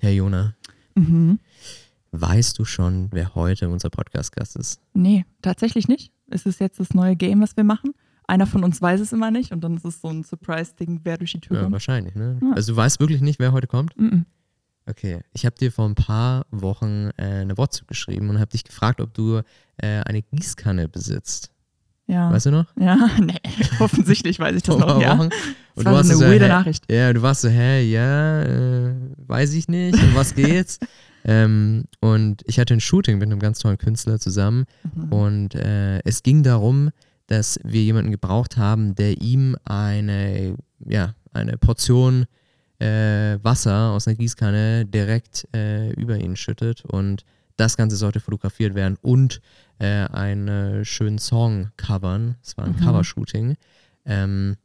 Herr Jona, Mhm. weißt du schon, wer heute unser Podcast-Gast ist? Nee, tatsächlich nicht. Es ist jetzt das neue Game, was wir machen. Einer von uns weiß es immer nicht und dann ist es so ein Surprise-Ding, wer durch die Tür Ja, kommt. wahrscheinlich, ne? Ja. Also du weißt wirklich nicht, wer heute kommt? Mhm. Okay, ich habe dir vor ein paar Wochen äh, eine WhatsApp geschrieben und habe dich gefragt, ob du äh, eine Gießkanne besitzt. Ja. Weißt du noch? Ja, nee, offensichtlich weiß ich das noch, ja. Wochen. Das war so eine so, weirde hä? Nachricht. Ja, du warst so, hä, ja, äh, weiß ich nicht, um was geht's? ähm, und ich hatte ein Shooting mit einem ganz tollen Künstler zusammen Mhm. und äh, es ging darum, dass wir jemanden gebraucht haben, der ihm eine, ja, eine Portion äh, Wasser aus einer Gießkanne direkt äh, über ihn schüttet und das Ganze sollte fotografiert werden und äh, einen schönen Song covern. Es war ein Mhm. Covershooting. Ähm,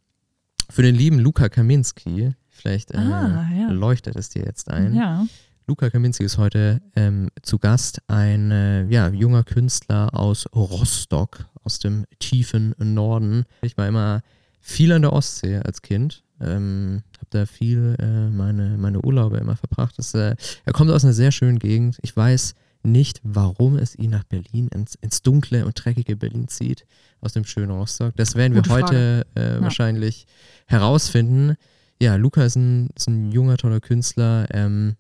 für den lieben Luca Kaminski, vielleicht äh, Ah, ja. leuchtet es dir jetzt ein. Ja. Luca Kaminski ist heute ähm, zu Gast, ein äh, ja, junger Künstler aus Rostock, aus dem tiefen Norden. Ich war immer viel an der Ostsee als Kind, ähm, habe da viel äh, meine, meine Urlaube immer verbracht. Das, äh, er kommt aus einer sehr schönen Gegend. Ich weiß nicht, warum es ihn nach Berlin, ins, ins dunkle und dreckige Berlin zieht, aus dem schönen Rostock. Das werden wir Gute heute äh, wahrscheinlich herausfinden. Ja, Luca ist ein, ist ein junger, toller Künstler. Ähm,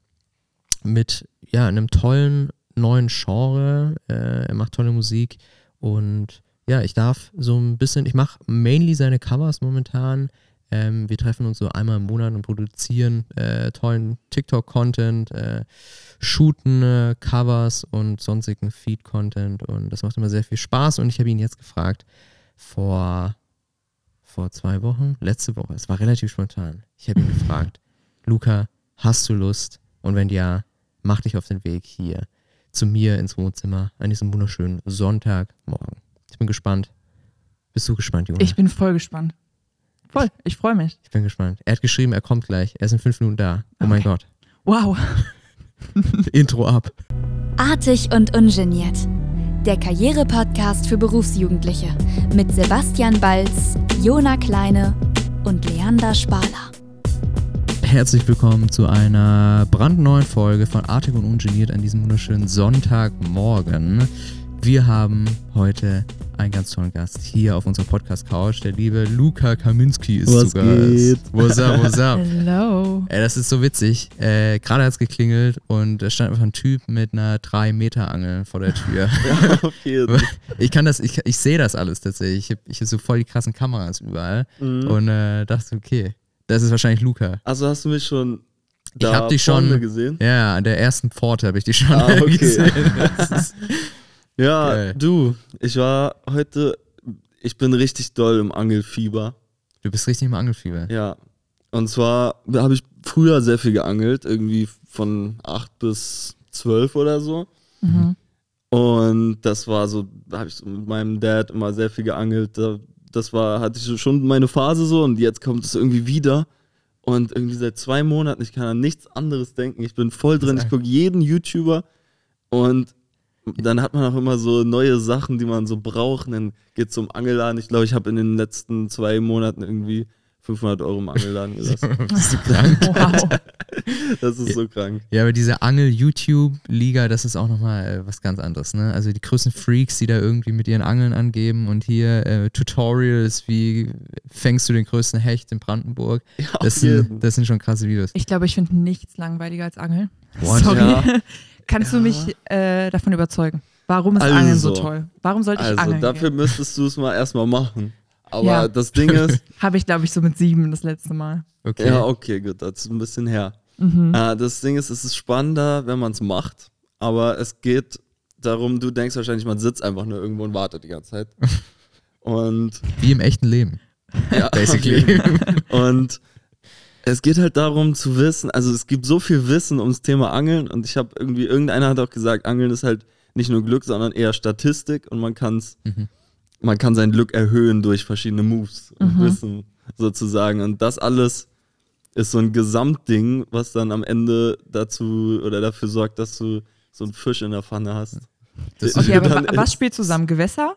mit ja, einem tollen neuen Genre. Äh, er macht tolle Musik und ja, ich darf so ein bisschen, ich mache mainly seine Covers momentan. Ähm, wir treffen uns so einmal im Monat und produzieren äh, tollen TikTok-Content, äh, shooten äh, Covers und sonstigen Feed-Content und das macht immer sehr viel Spaß und ich habe ihn jetzt gefragt vor, vor zwei Wochen, letzte Woche, es war relativ spontan. Ich habe ihn gefragt, Luca, hast du Lust? Und wenn ja, mach dich auf den Weg hier zu mir ins Wohnzimmer an diesem wunderschönen Sonntagmorgen. Ich bin gespannt. Bist du gespannt, Junge? Ich bin voll gespannt. Voll, ich freue mich. Ich bin gespannt. Er hat geschrieben, er kommt gleich. Er ist in fünf Minuten da. Oh mein Okay. Gott. Wow. Intro ab. Artig und ungeniert. Der Karriere-Podcast für Berufsjugendliche mit Sebastian Balz, Jona Kleine und Leander Spaler. Herzlich willkommen zu einer brandneuen Folge von Artig und Ungeniert an diesem wunderschönen Sonntagmorgen. Wir haben heute einen ganz tollen Gast hier auf unserer Podcast-Couch. Der liebe Luca Kaminski ist Was zu Gast. geht? What's up, what's up? Hello. Ey, das ist so witzig. Äh, Gerade hat es geklingelt und da stand einfach ein Typ mit einer 3-Meter-Angel vor der Tür. auf jeden. ich kann das, ich, ich sehe das alles tatsächlich. Ich habe ich hab so voll die krassen Kameras überall Mhm. und äh, dachte, okay, das ist wahrscheinlich Luca. Also hast du mich schon Ich da hab dich schon- gesehen? Ja, an der ersten Pforte habe ich die schon Ah, okay. gesehen. Ja, Geil. du, ich war heute, ich bin richtig doll im Angelfieber. du bist richtig im Angelfieber. Ja. Und zwar habe ich früher sehr viel geangelt, irgendwie von 8 bis 12 oder so. Mhm. Und das war so, da habe ich so mit meinem Dad immer sehr viel geangelt. Da- Das war, hatte ich schon meine Phase so und jetzt kommt es irgendwie wieder. Und irgendwie seit zwei Monaten, ich kann an nichts anderes denken. Ich bin voll drin, ich gucke jeden YouTuber und dann hat man auch immer so neue Sachen, die man so braucht. Und dann geht zum Angelladen. Ich glaube, ich habe in den letzten zwei Monaten irgendwie 500 Euro im Angelladen gelassen. Bist du krank? Wow. Das ist so krank. Ja, aber diese Angel-YouTube-Liga, das ist auch nochmal äh, was ganz anderes, ne? Also die größten Freaks, die da irgendwie mit ihren Angeln angeben und hier äh, Tutorials, wie fängst du den größten Hecht in Brandenburg. Ja, Das sind, das sind schon krasse Videos. Ich glaube, ich finde nichts langweiliger als Angeln. What? Sorry. Ja. Kannst du Ja. mich äh, davon überzeugen? Warum ist Also. Angeln so toll? Warum sollte ich Also angeln? dafür gehen? müsstest du es mal erstmal machen. Aber Ja. das Ding ist, Habe ich, glaube ich, so mit sieben das letzte Mal. Okay. ja, okay, gut, das ist ein bisschen her. Mhm. Äh, das Ding ist, es ist spannender, wenn man es macht. Aber es geht darum, du denkst wahrscheinlich, man sitzt einfach nur irgendwo und wartet die ganze Zeit. Und Wie im echten Leben. ja, Basically. Und es geht halt darum zu wissen, also es gibt so viel Wissen ums Thema Angeln und ich habe irgendwie, irgendeiner hat auch gesagt, Angeln ist halt nicht nur Glück, sondern eher Statistik und man kann es, Mhm. man kann sein Glück erhöhen durch verschiedene Moves und Mhm. Wissen sozusagen. Und das alles ist so ein Gesamtding, was dann am Ende dazu oder dafür sorgt, dass du so einen Fisch in der Pfanne hast. Das Okay, aber was spielt zusammen? Gewässer?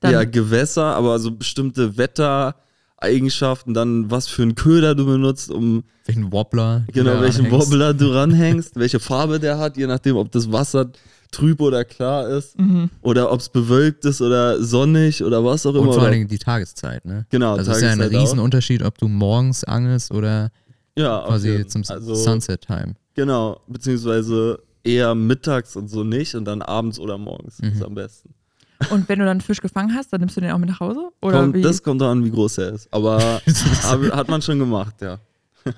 Dann, ja, Gewässer, aber so bestimmte Wetter, Eigenschaften, dann was für einen Köder du benutzt, um Welchen Wobbler. genau welchen anhängst. Wobbler du ranhängst, welche Farbe der hat, je nachdem, ob das Wasser trüb oder klar ist Mhm. oder ob es bewölkt ist oder sonnig oder was auch immer. Und vor allen Dingen die Tageszeit, ne? genau, Also es ist ja ein Tageszeit. Riesenunterschied, ob du morgens angelst oder ja, quasi jeden. zum also, Sunset-Time. Genau, beziehungsweise eher mittags und so nicht und dann abends oder morgens Mhm. ist am besten. Und wenn du dann einen Fisch gefangen hast, dann nimmst du den auch mit nach Hause? Oder Kommt, wie? das kommt doch an, wie groß er ist. Aber hat man schon gemacht, ja.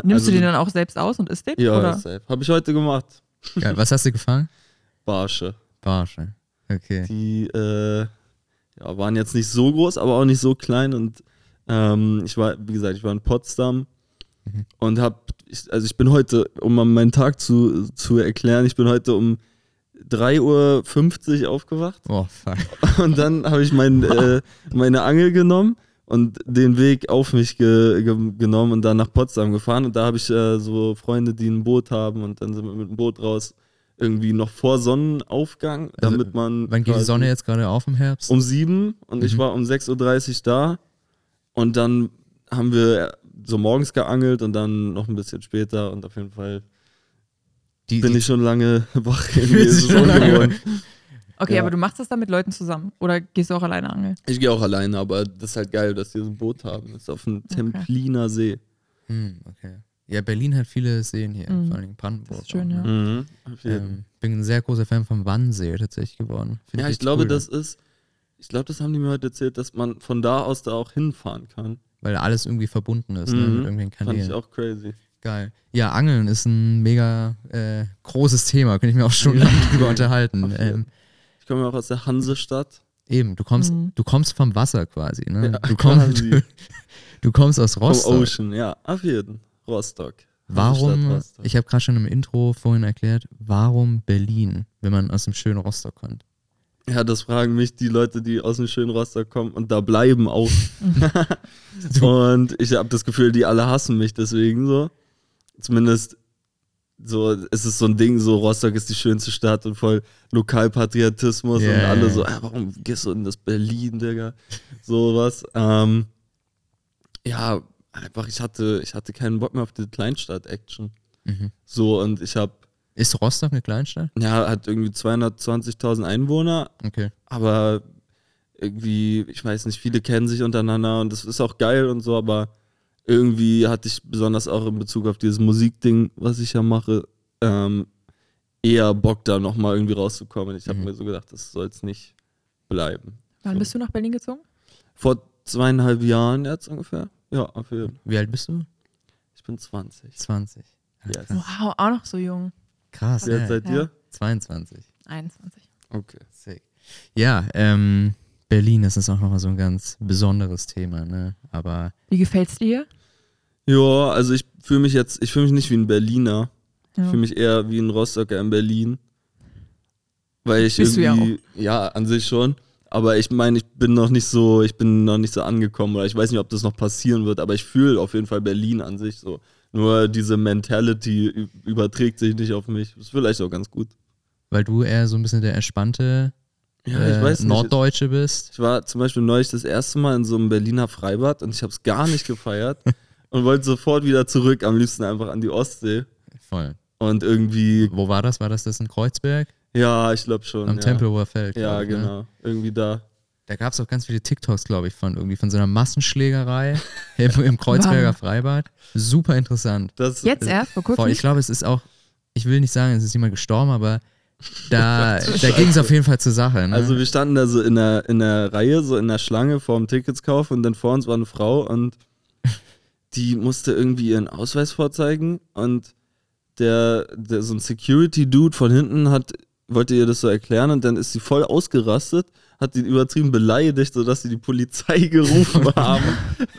nimmst also du den dann auch selbst aus und isst den? Ja, oder? safe. Habe ich heute gemacht. Geil. Was hast du gefangen? Barsche. Barsche. Okay. Die äh, ja, waren jetzt nicht so groß, aber auch nicht so klein. Und ähm, ich war, wie gesagt, ich war in Potsdam Mhm. und habe, ich, also ich bin heute, um meinen Tag zu, zu erklären, ich bin heute um 3.50 Uhr aufgewacht Oh, fuck. und dann habe ich mein, äh, meine Angel genommen und den Weg auf mich ge ge genommen und dann nach Potsdam gefahren. Und da habe ich äh, so Freunde, die ein Boot haben und dann sind wir mit dem Boot raus, irgendwie noch vor Sonnenaufgang, Also, damit man. Wann geht die Sonne jetzt gerade auf im Herbst? Um sieben und ich Mhm. war um 6.30 Uhr da und dann haben wir so morgens geangelt und dann noch ein bisschen später und auf jeden Fall die, bin die, ich schon lange wach. Ungewohnt. Okay, Ja. aber du machst das dann mit Leuten zusammen? Oder gehst du auch alleine angeln? Ich gehe auch alleine, aber das ist halt geil, dass wir so ein Boot haben. Das ist auf dem Templiner See. Hm, okay. Ja, Berlin hat viele Seen hier, Mhm. vor allem Brandenburg. Das ist schön, auch, ja. ne? Mhm. Auf jeden. Ähm, bin ein sehr großer Fan vom Wannsee tatsächlich geworden. Find ja, ich richtig glaube, cool, das ist, ich glaube, das haben die mir heute erzählt, dass man von da aus da auch hinfahren kann. Weil alles irgendwie verbunden ist, ne, Mhm. mit irgendwelchen Fand ich Kanälen. auch crazy. Geil. Ja, Angeln ist ein mega äh, großes Thema, könnte ich mir auch schon lange drüber unterhalten. Ähm, Ich komme ja auch aus der Hansestadt. eben, du kommst, Mhm. du kommst vom Wasser quasi, ne? Ja, du, kommst, quasi. du, du kommst aus Vom Rostock. Ocean, ja, auf jeden. Rostock. Warum, Rostock. ich habe gerade schon im Intro vorhin erklärt, warum Berlin, wenn man aus dem schönen Rostock kommt? Ja, das fragen mich die Leute, die aus dem schönen Rostock kommen und da bleiben auch. und ich habe das Gefühl, die alle hassen mich deswegen so. Zumindest so, es ist so ein Ding, so Rostock ist die schönste Stadt und voll Lokalpatriotismus und Yeah. alle so, ah, warum gehst du in das Berlin, Digga? Sowas. Ähm, ja, einfach, ich hatte, ich hatte keinen Bock mehr auf die Kleinstadt-Action. Mhm. So, und ich habe, Ist Rostock eine Kleinstadt? ja, hat irgendwie 220.000 Einwohner, Okay. aber irgendwie, ich weiß nicht, viele kennen sich untereinander und das ist auch geil und so, aber irgendwie hatte ich besonders auch in Bezug auf dieses Musikding, was ich ja mache, ähm, eher Bock da nochmal irgendwie rauszukommen. Ich habe Mhm. mir so gedacht, das soll es nicht bleiben. Wann So. bist du nach Berlin gezogen? Vor zweieinhalb Jahren jetzt ungefähr. Ja, auf jeden Fall. Wie alt bist du? Ich bin 20. 20. Ja, Yes. krass. Wow, auch noch so jung. Krass. Wie alt seid Ja. ihr? 22. 21. Okay. Sick. Ja, ähm, Berlin, das ist auch nochmal so ein ganz besonderes Thema, ne? Aber Wie gefällt's dir hier? Ja, also ich fühle mich jetzt, ich fühle mich nicht wie ein Berliner. Ich Ja. fühle mich eher wie ein Rostocker in Berlin. Weil ich Bist du ja irgendwie, ja, an sich schon. Aber ich meine, ich bin noch nicht so, ich bin noch nicht so angekommen oder ich weiß nicht, ob das noch passieren wird, aber ich fühle auf jeden Fall Berlin an sich so. Nur diese Mentality überträgt sich nicht auf mich. Das ist vielleicht auch ganz gut. weil du eher so ein bisschen der entspannte Ja, äh, ich weiß nicht. Norddeutsche bist. Ich war zum Beispiel neulich das erste Mal in so einem Berliner Freibad und ich habe es gar nicht gefeiert und wollte sofort wieder zurück, am liebsten einfach an die Ostsee. Voll. Und irgendwie, Wo war das? War das das in Kreuzberg? ja, ich glaube schon. Am ja. Tempelhofer Feld. Ja, glaub ich, Ne? genau. Irgendwie da. Da gab es auch ganz viele TikToks, glaube ich, von irgendwie von so einer Massenschlägerei im, im Kreuzberger Wann? Freibad. Super interessant. Das, Jetzt erst, vor kurzem? Voll, ich glaube, es ist auch, ich will nicht sagen, es ist jemand gestorben, aber da, da ging es auf jeden Fall zur Sache. Ne? Also wir standen da so in der, in der Reihe, so in der Schlange vorm Ticketskauf und dann vor uns war eine Frau und die musste irgendwie ihren Ausweis vorzeigen und der, der so ein Security-Dude von hinten hat, wollte ihr das so erklären und dann ist sie voll ausgerastet, hat ihn übertrieben beleidigt, sodass sie die Polizei gerufen haben.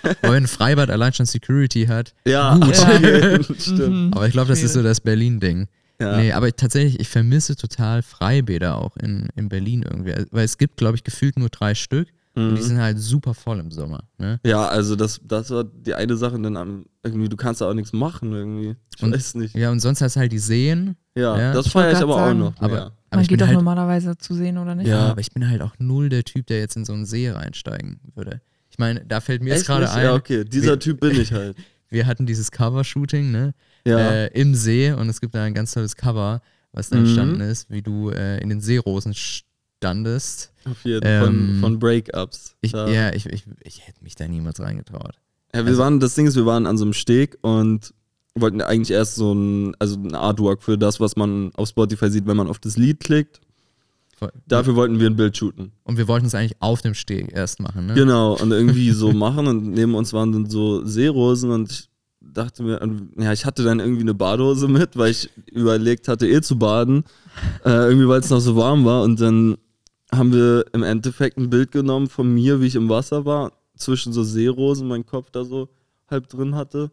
Weil wenn ein Freibad allein schon Security hat. Ja, Gut. ja. stimmt. Aber ich glaube, das ist so das Berlin-Ding. Ja. Nee, aber tatsächlich, ich vermisse total Freibäder auch in, in Berlin irgendwie. Weil es gibt, glaube ich, gefühlt nur drei Stück und die Mhm. sind halt super voll im Sommer. Ne? Ja, also das, das war die eine Sache, dann am, irgendwie, du kannst da auch nichts machen irgendwie. Ich Und- weiß nicht. Ja, und sonst hast du halt die Seen. Ja, Ja. das Ich wollte feiere ich aber auch sagen, noch. aber-. Aber Man ich geht doch halt, normalerweise zu sehen, oder nicht? ja, aber ich bin halt auch null der Typ, der jetzt in so einen See reinsteigen würde. Ich meine, da fällt mir jetzt gerade ein, Ja, okay, dieser wir- Typ bin ich halt. wir hatten dieses Cover-Shooting, ne? Ja. Äh, Im See und es gibt da ein ganz tolles Cover, was da Mhm. entstanden ist, wie du äh, in den Seerosen standest. Auf jeden ähm, von, von Breakups. Ich, ja, ich, ich, ich hätte mich da niemals reingetraut. Ja, wir Also- waren, das Ding ist, wir waren an so einem Steg und wollten eigentlich erst so ein, also ein Artwork für das, was man auf Spotify sieht, wenn man auf das Lied klickt. Voll. Dafür wollten wir ein Bild shooten. Und wir wollten es eigentlich auf dem Steg erst machen, ne? Genau, und irgendwie so machen und neben uns waren dann so Seerosen und ich dachte mir, ja, ich hatte dann irgendwie eine Badehose mit, weil ich überlegt hatte, eh zu baden. Äh, irgendwie, weil es noch so warm war und dann haben wir im Endeffekt ein Bild genommen von mir, wie ich im Wasser war, zwischen so Seerosen, meinen Kopf da so halb drin hatte.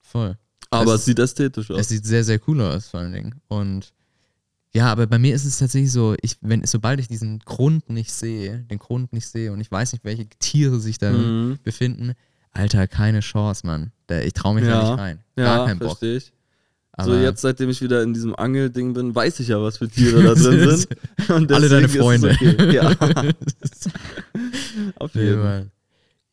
Voll. Aber Es- es, sieht ästhetisch aus. Es sieht sehr, sehr cool aus, vor allen Dingen. Und ja, aber bei mir ist es tatsächlich so, ich, wenn, sobald ich diesen Grund nicht sehe, den Grund nicht sehe und ich weiß nicht, welche Tiere sich da Mhm. befinden, Alter, keine Chance, Mann. Da, ich traue mich da Ja. nicht rein. Gar ja, keinen Bock. verstehe ich. Aber so, jetzt, seitdem ich wieder in diesem Angelding bin, weiß ich ja, was für Tiere da drin sind. Und Alle deine Freunde. Okay. Ja. Auf jeden Fall.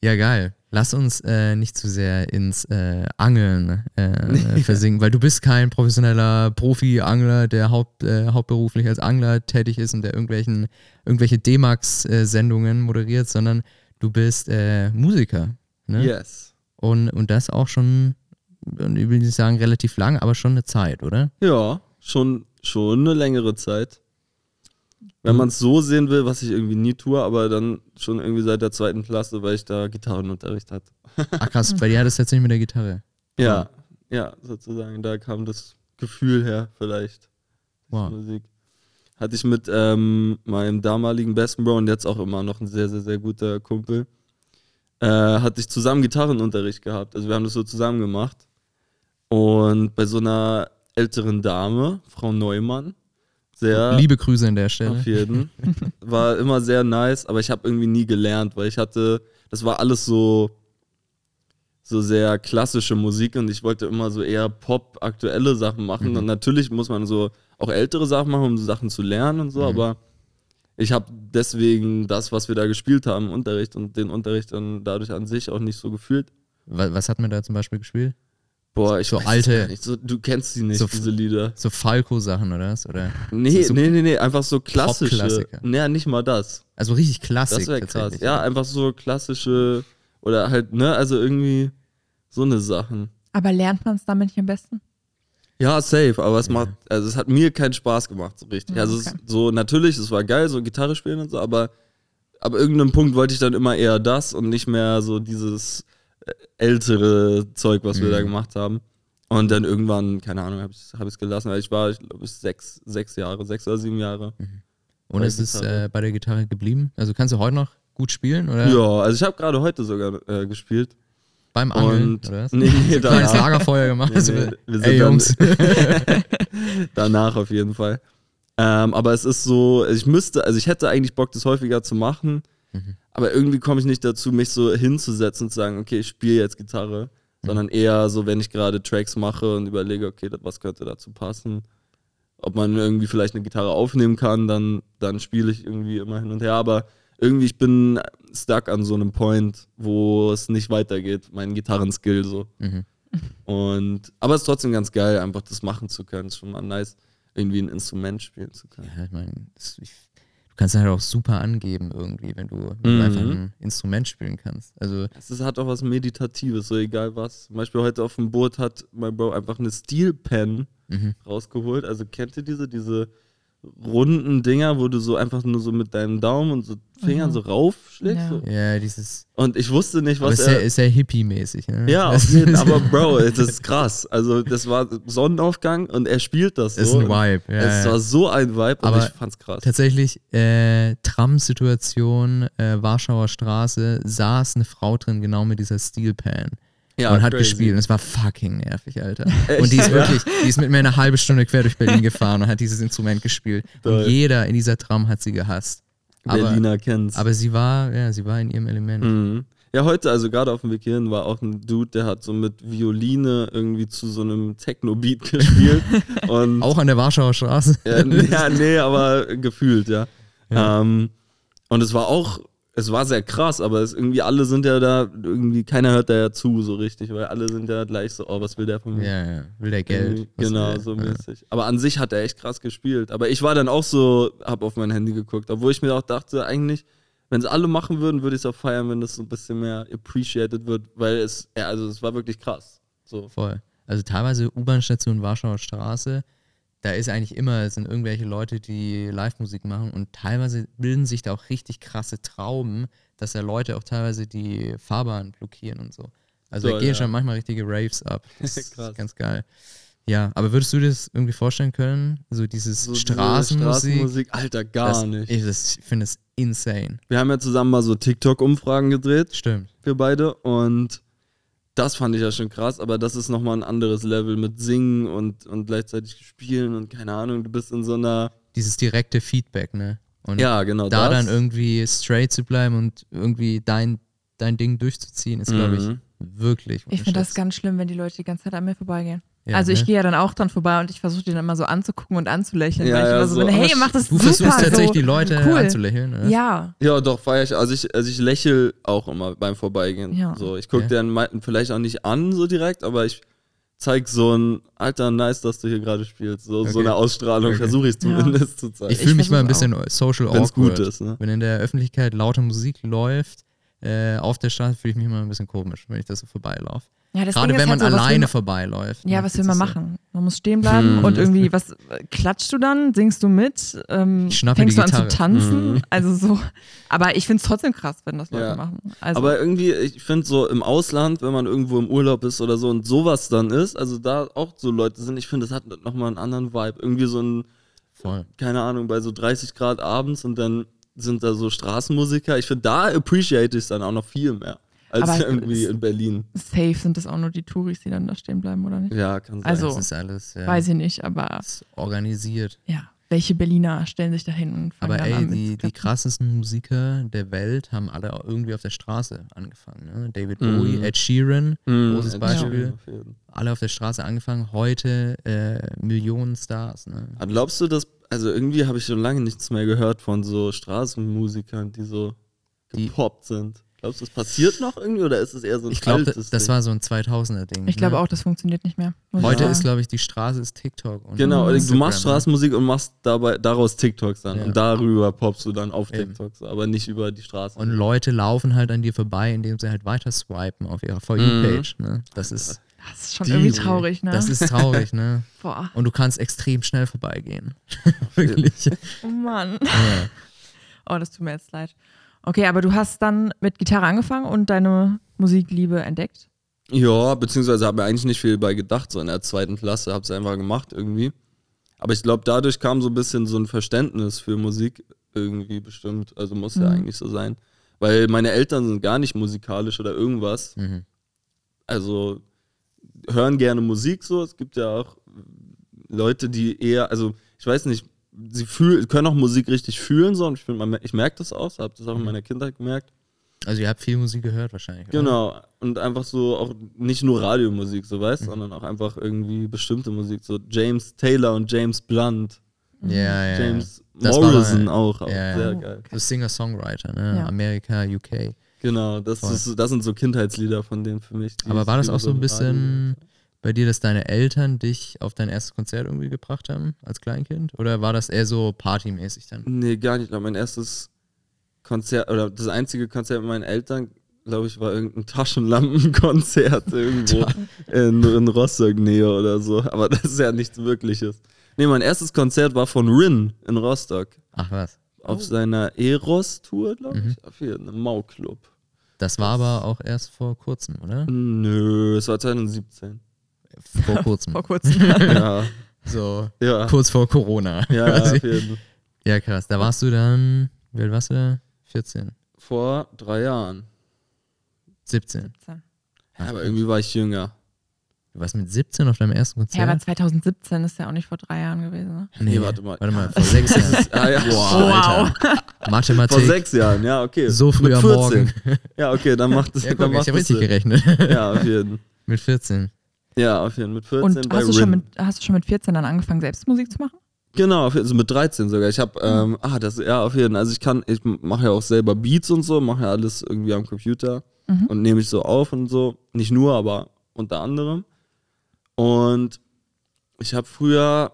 Ja, geil. Lass uns äh, nicht zu sehr ins äh, Angeln äh, versinken, weil du bist kein professioneller Profi-Angler, der haupt, äh, hauptberuflich als Angler tätig ist und der irgendwelchen, irgendwelche D-Max-Sendungen moderiert, sondern du bist äh, Musiker. Ne? Yes. Und, und das auch schon, und ich will nicht sagen relativ lang, aber schon eine Zeit, oder? Ja, schon, schon eine längere Zeit. Wenn man es so sehen will, was ich irgendwie nie tue, aber dann schon irgendwie seit der zweiten Klasse, weil ich da Gitarrenunterricht hatte. Ach krass, bei dir hat es tatsächlich mit der Gitarre. Ja, ja, sozusagen. Da kam das Gefühl her, vielleicht. Wow. Musik. Hatte ich mit ähm, meinem damaligen besten Bro und jetzt auch immer noch ein sehr, sehr, sehr guter Kumpel, äh, hatte ich zusammen Gitarrenunterricht gehabt. Also wir haben das so zusammen gemacht. Und bei so einer älteren Dame, Frau Neumann, sehr Liebe Grüße an der Stelle. auf jeden. War immer sehr nice, aber ich habe irgendwie nie gelernt, weil ich hatte, das war alles so, so sehr klassische Musik und ich wollte immer so eher Pop, aktuelle Sachen machen. Mhm. Und natürlich muss man so auch ältere Sachen machen, um so Sachen zu lernen und so, Mhm. aber ich habe deswegen das, was wir da gespielt haben, im Unterricht und den Unterricht dann dadurch an sich auch nicht so gefühlt. Was, was hat man da zum Beispiel gespielt? Boah, ich So weiß es alte- gar nicht. So, du kennst sie nicht, so- diese Lieder. So Falco-Sachen oder was? Oder? Nee, so nee, nee, nee, einfach so klassische. Pop-Klassiker. Naja, nicht mal das. Also richtig Klassik. Das wäre krass. Ja, einfach so klassische oder halt, ne, also irgendwie so eine Sachen. Aber lernt man es damit nicht am besten? Ja, safe, aber es Ja. macht, also es hat mir keinen Spaß gemacht, so richtig. Ja, Also es okay. so, natürlich, es war geil, so Gitarre spielen und so, aber ab irgendeinem Punkt wollte ich dann immer eher das und nicht mehr so dieses äh, ältere Zeug, was wir Mhm. da gemacht haben. Und dann irgendwann, keine Ahnung, habe ich es hab gelassen, weil ich war, ich glaube, sechs, sechs Jahre, sechs oder sieben Jahre. Und ist es äh, bei der Gitarre geblieben? Also kannst du heute noch gut spielen? Oder Ja, also ich habe gerade heute sogar äh, gespielt. Beim Angeln? Und, oder was? nee, nee, Ein kleines danach. Lagerfeuer gemacht? Nee, Also, nee, wir sind ey Jungs. Danach auf jeden Fall. Ähm, aber es ist so, ich müsste, also ich hätte eigentlich Bock, das häufiger zu machen, Mhm. aber irgendwie komme ich nicht dazu, mich so hinzusetzen und zu sagen, okay, ich spiele jetzt Gitarre, Mhm. sondern eher so, wenn ich gerade Tracks mache und überlege, okay, was könnte dazu passen, ob man irgendwie vielleicht eine Gitarre aufnehmen kann, dann, dann spiele ich irgendwie immer hin und her, aber irgendwie, ich bin stuck an so einem Point, wo es nicht weitergeht, mein Gitarrenskill so. Mhm. Und, aber es ist trotzdem ganz geil, einfach das machen zu können. Ist schon mal nice, irgendwie ein Instrument spielen zu können. Ja, ich meine, du kannst halt auch super angeben irgendwie, wenn du, wenn Mhm. du einfach ein Instrument spielen kannst. Also, Es ist, hat auch was Meditatives, so egal was. Zum Beispiel heute auf dem Boot hat mein Bro einfach eine Steel Pen mhm. rausgeholt. Also kennt ihr diese, diese runden Dinger, wo du so einfach nur so mit deinem Daumen und so Fingern Mhm. so raufschlägst? Ja. So. ja, dieses. Und ich wusste nicht, Aber was ist sehr, er. ist sehr hippie-mäßig. Ne? ja, jeden, aber Bro, das ist krass. Also das war Sonnenaufgang und er spielt das so. ist ein Und Vibe. Ja, es ja. war so ein Vibe und Aber ich fand's krass. Tatsächlich, äh, Tram-Situation, äh, Warschauer Straße, saß eine Frau drin, genau mit dieser Steel Pan. Ja, und hat crazy. gespielt. Und es war fucking nervig, Alter. Echt? Und die ist wirklich, die ist mit mir eine halbe Stunde quer durch Berlin gefahren und hat dieses Instrument gespielt. Toll. Und jeder in dieser Tram hat sie gehasst. Aber, Berliner kennt's. aber sie war, ja, sie war in ihrem Element. Mhm. Ja, heute, also gerade auf dem Weg hierhin, war auch ein Dude, der hat so mit Violine irgendwie zu so einem Techno-Beat gespielt. und Auch an der Warschauer Straße. ja, ja, nee, aber gefühlt, ja. Ja. Ähm, und es war auch es war sehr krass, aber es irgendwie alle sind ja da, irgendwie keiner hört da ja zu so richtig, weil alle sind ja gleich so, oh, was will der von mir? Ja, ja. Will der Geld? Was Genau, will so Ja. mäßig. Aber an sich hat er echt krass gespielt. Aber ich war dann auch so, hab auf mein Handy geguckt, obwohl ich mir auch dachte, eigentlich, wenn es alle machen würden, würde ich es auch feiern, wenn das so ein bisschen mehr appreciated wird, weil es, ja, also es war wirklich krass. So. Voll. Also teilweise U-Bahn-Station Warschauer Straße, da ist eigentlich immer, es sind irgendwelche Leute, die Live-Musik machen und teilweise bilden sich da auch richtig krasse Trauben, dass da Leute auch teilweise die Fahrbahn blockieren und so. Also da Toll, gehen ja. schon manchmal richtige Raves ab. Das ist ganz geil. Ja, aber würdest du dir das irgendwie vorstellen können? So dieses So diese Straßenmusik? Straßenmusik, Alter, gar das, nicht. Ich, ich finde es insane. Wir haben ja zusammen mal so TikTok-Umfragen gedreht, Stimmt. wir beide, und das fand ich ja schon krass, aber das ist nochmal ein anderes Level mit Singen und, und gleichzeitig Spielen und keine Ahnung, du bist in so einer. Dieses direkte Feedback, ne? Und Ja, genau. da das. dann irgendwie straight zu bleiben und irgendwie dein, dein Ding durchzuziehen, ist, glaube ich, Mhm. wirklich. Ich finde das ganz schlimm, wenn die Leute die ganze Zeit an mir vorbeigehen. Ja, also ich ne? gehe ja dann auch dran vorbei und ich versuche den immer so anzugucken und anzulächeln. Ja, weil ich ja, immer so, so, bin, hey, mach das Du super. versuchst tatsächlich so. die Leute cool. anzulächeln, ne? Ja, Ja, doch, feier ich. Also ich, also ich lächel auch immer beim Vorbeigehen. Ja. So, ich gucke Ja. den vielleicht auch nicht an so direkt, aber ich zeig so ein, Alter, nice, dass du hier gerade spielst. So, so Okay. eine Ausstrahlung Okay. versuche ich Ja. zumindest zu zeigen. Ich fühle mich mal ein bisschen social Wenn's awkward. gut ist, ne? Wenn in der Öffentlichkeit lauter Musik läuft, äh, auf der Straße fühle ich mich immer ein bisschen komisch, wenn ich da so vorbeilaufe. Ja das Gerade Ding ist wenn man halt so, alleine man- vorbeiläuft. Ja, ne, was will man machen? Man muss stehen bleiben Hm. und irgendwie, was äh, klatschst du dann? Singst du mit? Ähm, Ich schnappe fängst die du an zu tanzen? Mhm. Also so. Aber ich finde es trotzdem krass, wenn das Leute Ja. machen. Also, aber irgendwie, ich finde so im Ausland, wenn man irgendwo im Urlaub ist oder so und sowas dann ist, also da auch so Leute sind, ich finde, das hat nochmal einen anderen Vibe. Irgendwie so ein, Voll. keine Ahnung, bei so 30 Grad abends und dann sind da so Straßenmusiker. Ich finde, da appreciate ich es dann auch noch viel mehr. Als Aber irgendwie in Berlin. safe sind das auch nur die Touris, die dann da stehen bleiben, oder nicht? Ja, kann sein. Also- Das ist alles ja, Weiß ich nicht, aber das ist organisiert. ja. Welche Berliner stellen sich da hin und fangen Aber ey, an die, die krassesten Musiker der Welt haben alle irgendwie auf der Straße angefangen. Ne? David Mhm. Bowie, Ed Sheeran, Mhm, großes Ed Beispiel. Sheeran alle auf der Straße angefangen. Heute äh, Millionen Stars. Ne? Aber glaubst du, dass, also irgendwie habe ich schon lange nichts mehr gehört von so Straßenmusikern, die so Die- gepoppt sind. Glaubst du, das passiert noch irgendwie oder ist es eher so ein Ich glaube, das, das war so ein 2000er-Ding. Ich glaube ne? auch, das funktioniert nicht mehr. Heute sagen. ist, glaube ich, die Straße ist TikTok. Und Genau, du Instagram, machst ne? Straßenmusik und machst dabei daraus TikToks dann. Ja. Und darüber poppst du dann auf Eben. TikToks, aber nicht über die Straße. Und Leute laufen halt an dir vorbei, indem sie halt weiter swipen auf ihrer For You-Page. Ne? Das, ist, Das ist schon Die- irgendwie traurig, ne? das ist traurig, ne? Boah. Und du kannst extrem schnell vorbeigehen. Wirklich. Oh Mann. Ja. Oh, das tut mir jetzt leid. Okay, aber du hast dann mit Gitarre angefangen und deine Musikliebe entdeckt? Ja, beziehungsweise habe mir eigentlich nicht viel bei gedacht, so in der zweiten Klasse, habe es einfach gemacht irgendwie. Aber ich glaube, dadurch kam so ein bisschen so ein Verständnis für Musik irgendwie bestimmt. Also muss ja Mhm. eigentlich so sein. Weil meine Eltern sind gar nicht musikalisch oder irgendwas. Mhm. Also hören gerne Musik so. Es gibt ja auch Leute, die eher, also ich weiß nicht, sie fühl, können auch Musik richtig fühlen so. Und ich, find, man- ich merke das auch, habe das auch in Mhm. meiner Kindheit gemerkt. Also ihr habt viel Musik gehört wahrscheinlich. oder? Genau. Und einfach so auch nicht nur Radiomusik, so weißt, Mhm. sondern auch einfach irgendwie bestimmte Musik. So James Taylor und James Blunt. Ja, ja. James Das war Morrison mal- auch. auch ja, ja. Sehr Oh. geil. So Singer-Songwriter, ne? Ja. Amerika, UK. Genau, das, ist, das sind so Kindheitslieder von denen für mich. Aber war das auch so ein im Radio bisschen bei dir, dass deine Eltern dich auf dein erstes Konzert irgendwie gebracht haben als Kleinkind? Oder war das eher so partymäßig dann? Nee, gar nicht. Ich glaube, mein erstes Konzert oder das einzige Konzert mit meinen Eltern, glaube ich, war irgendein Taschenlampenkonzert irgendwo in, in Rostock Nähe oder so. Aber das ist ja nichts Wirkliches. Nee, mein erstes Konzert war von Rin in Rostock. Ach was. Auf seiner Eros-Tour, glaube Mhm. ich. Auf hier, einem Mau-Club. Das war aber auch erst vor kurzem, oder? Nö, es war 2017. Vor kurzem. Vor kurzem. ja, so ja. kurz vor Corona. Ja, ja, quasi. ja, krass. Da warst du dann, wie alt warst du da? 14, Vor drei Jahren. 17. Ja, aber irgendwie war ich jünger. Du warst mit 17 auf deinem ersten Konzert? Ja, aber 2017 ist ja auch nicht vor drei Jahren gewesen. Ne? Nee, warte mal. Warte mal, vor sechs Jahren. Ah, ja. Boah, Wow. Alter. Mathematik. Vor sechs Jahren, ja, okay. So früh Mit am 14. Morgen. Ja, okay, dann macht es Ja, dann guck, ich macht habe richtig gerechnet. Ja, auf jeden. mit 14. Ja, auf jeden. Mit 14 Und hast du, Rin. schon mit, hast du schon mit 14 dann angefangen, selbst Musik zu machen? Genau, also mit 13 sogar. Ich habe, ähm, ah, das, ja, auf jeden Fall. Also ich kann, ich mache ja auch selber Beats und so, mache ja alles irgendwie am Computer und nehme ich so auf und so. Nicht nur, aber unter anderem. Und ich habe früher,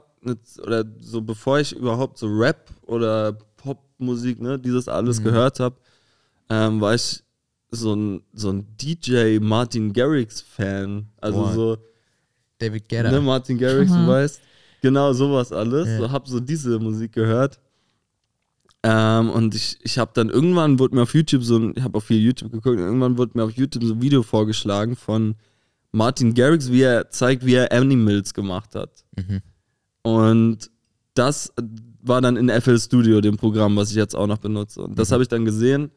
oder so bevor ich überhaupt so Rap oder Popmusik, ne, dieses alles gehört habe, ähm, war ich so ein, so ein DJ Martin Garrix Fan. Also Boah. so, David Guetta. ne, Martin Garrix, du weißt. Genau, sowas alles. Ja. So, hab so diese Musik gehört. Ähm, und ich, ich habe dann irgendwann, wurde mir auf YouTube so ein, ich habe auch viel YouTube geguckt, und irgendwann wurde mir auf YouTube so ein Video vorgeschlagen von Martin Garrix, wie er zeigt, wie er Animals gemacht hat. Mhm. Und das war dann in FL Studio, dem Programm, was ich jetzt auch noch benutze. Und das habe ich dann gesehen,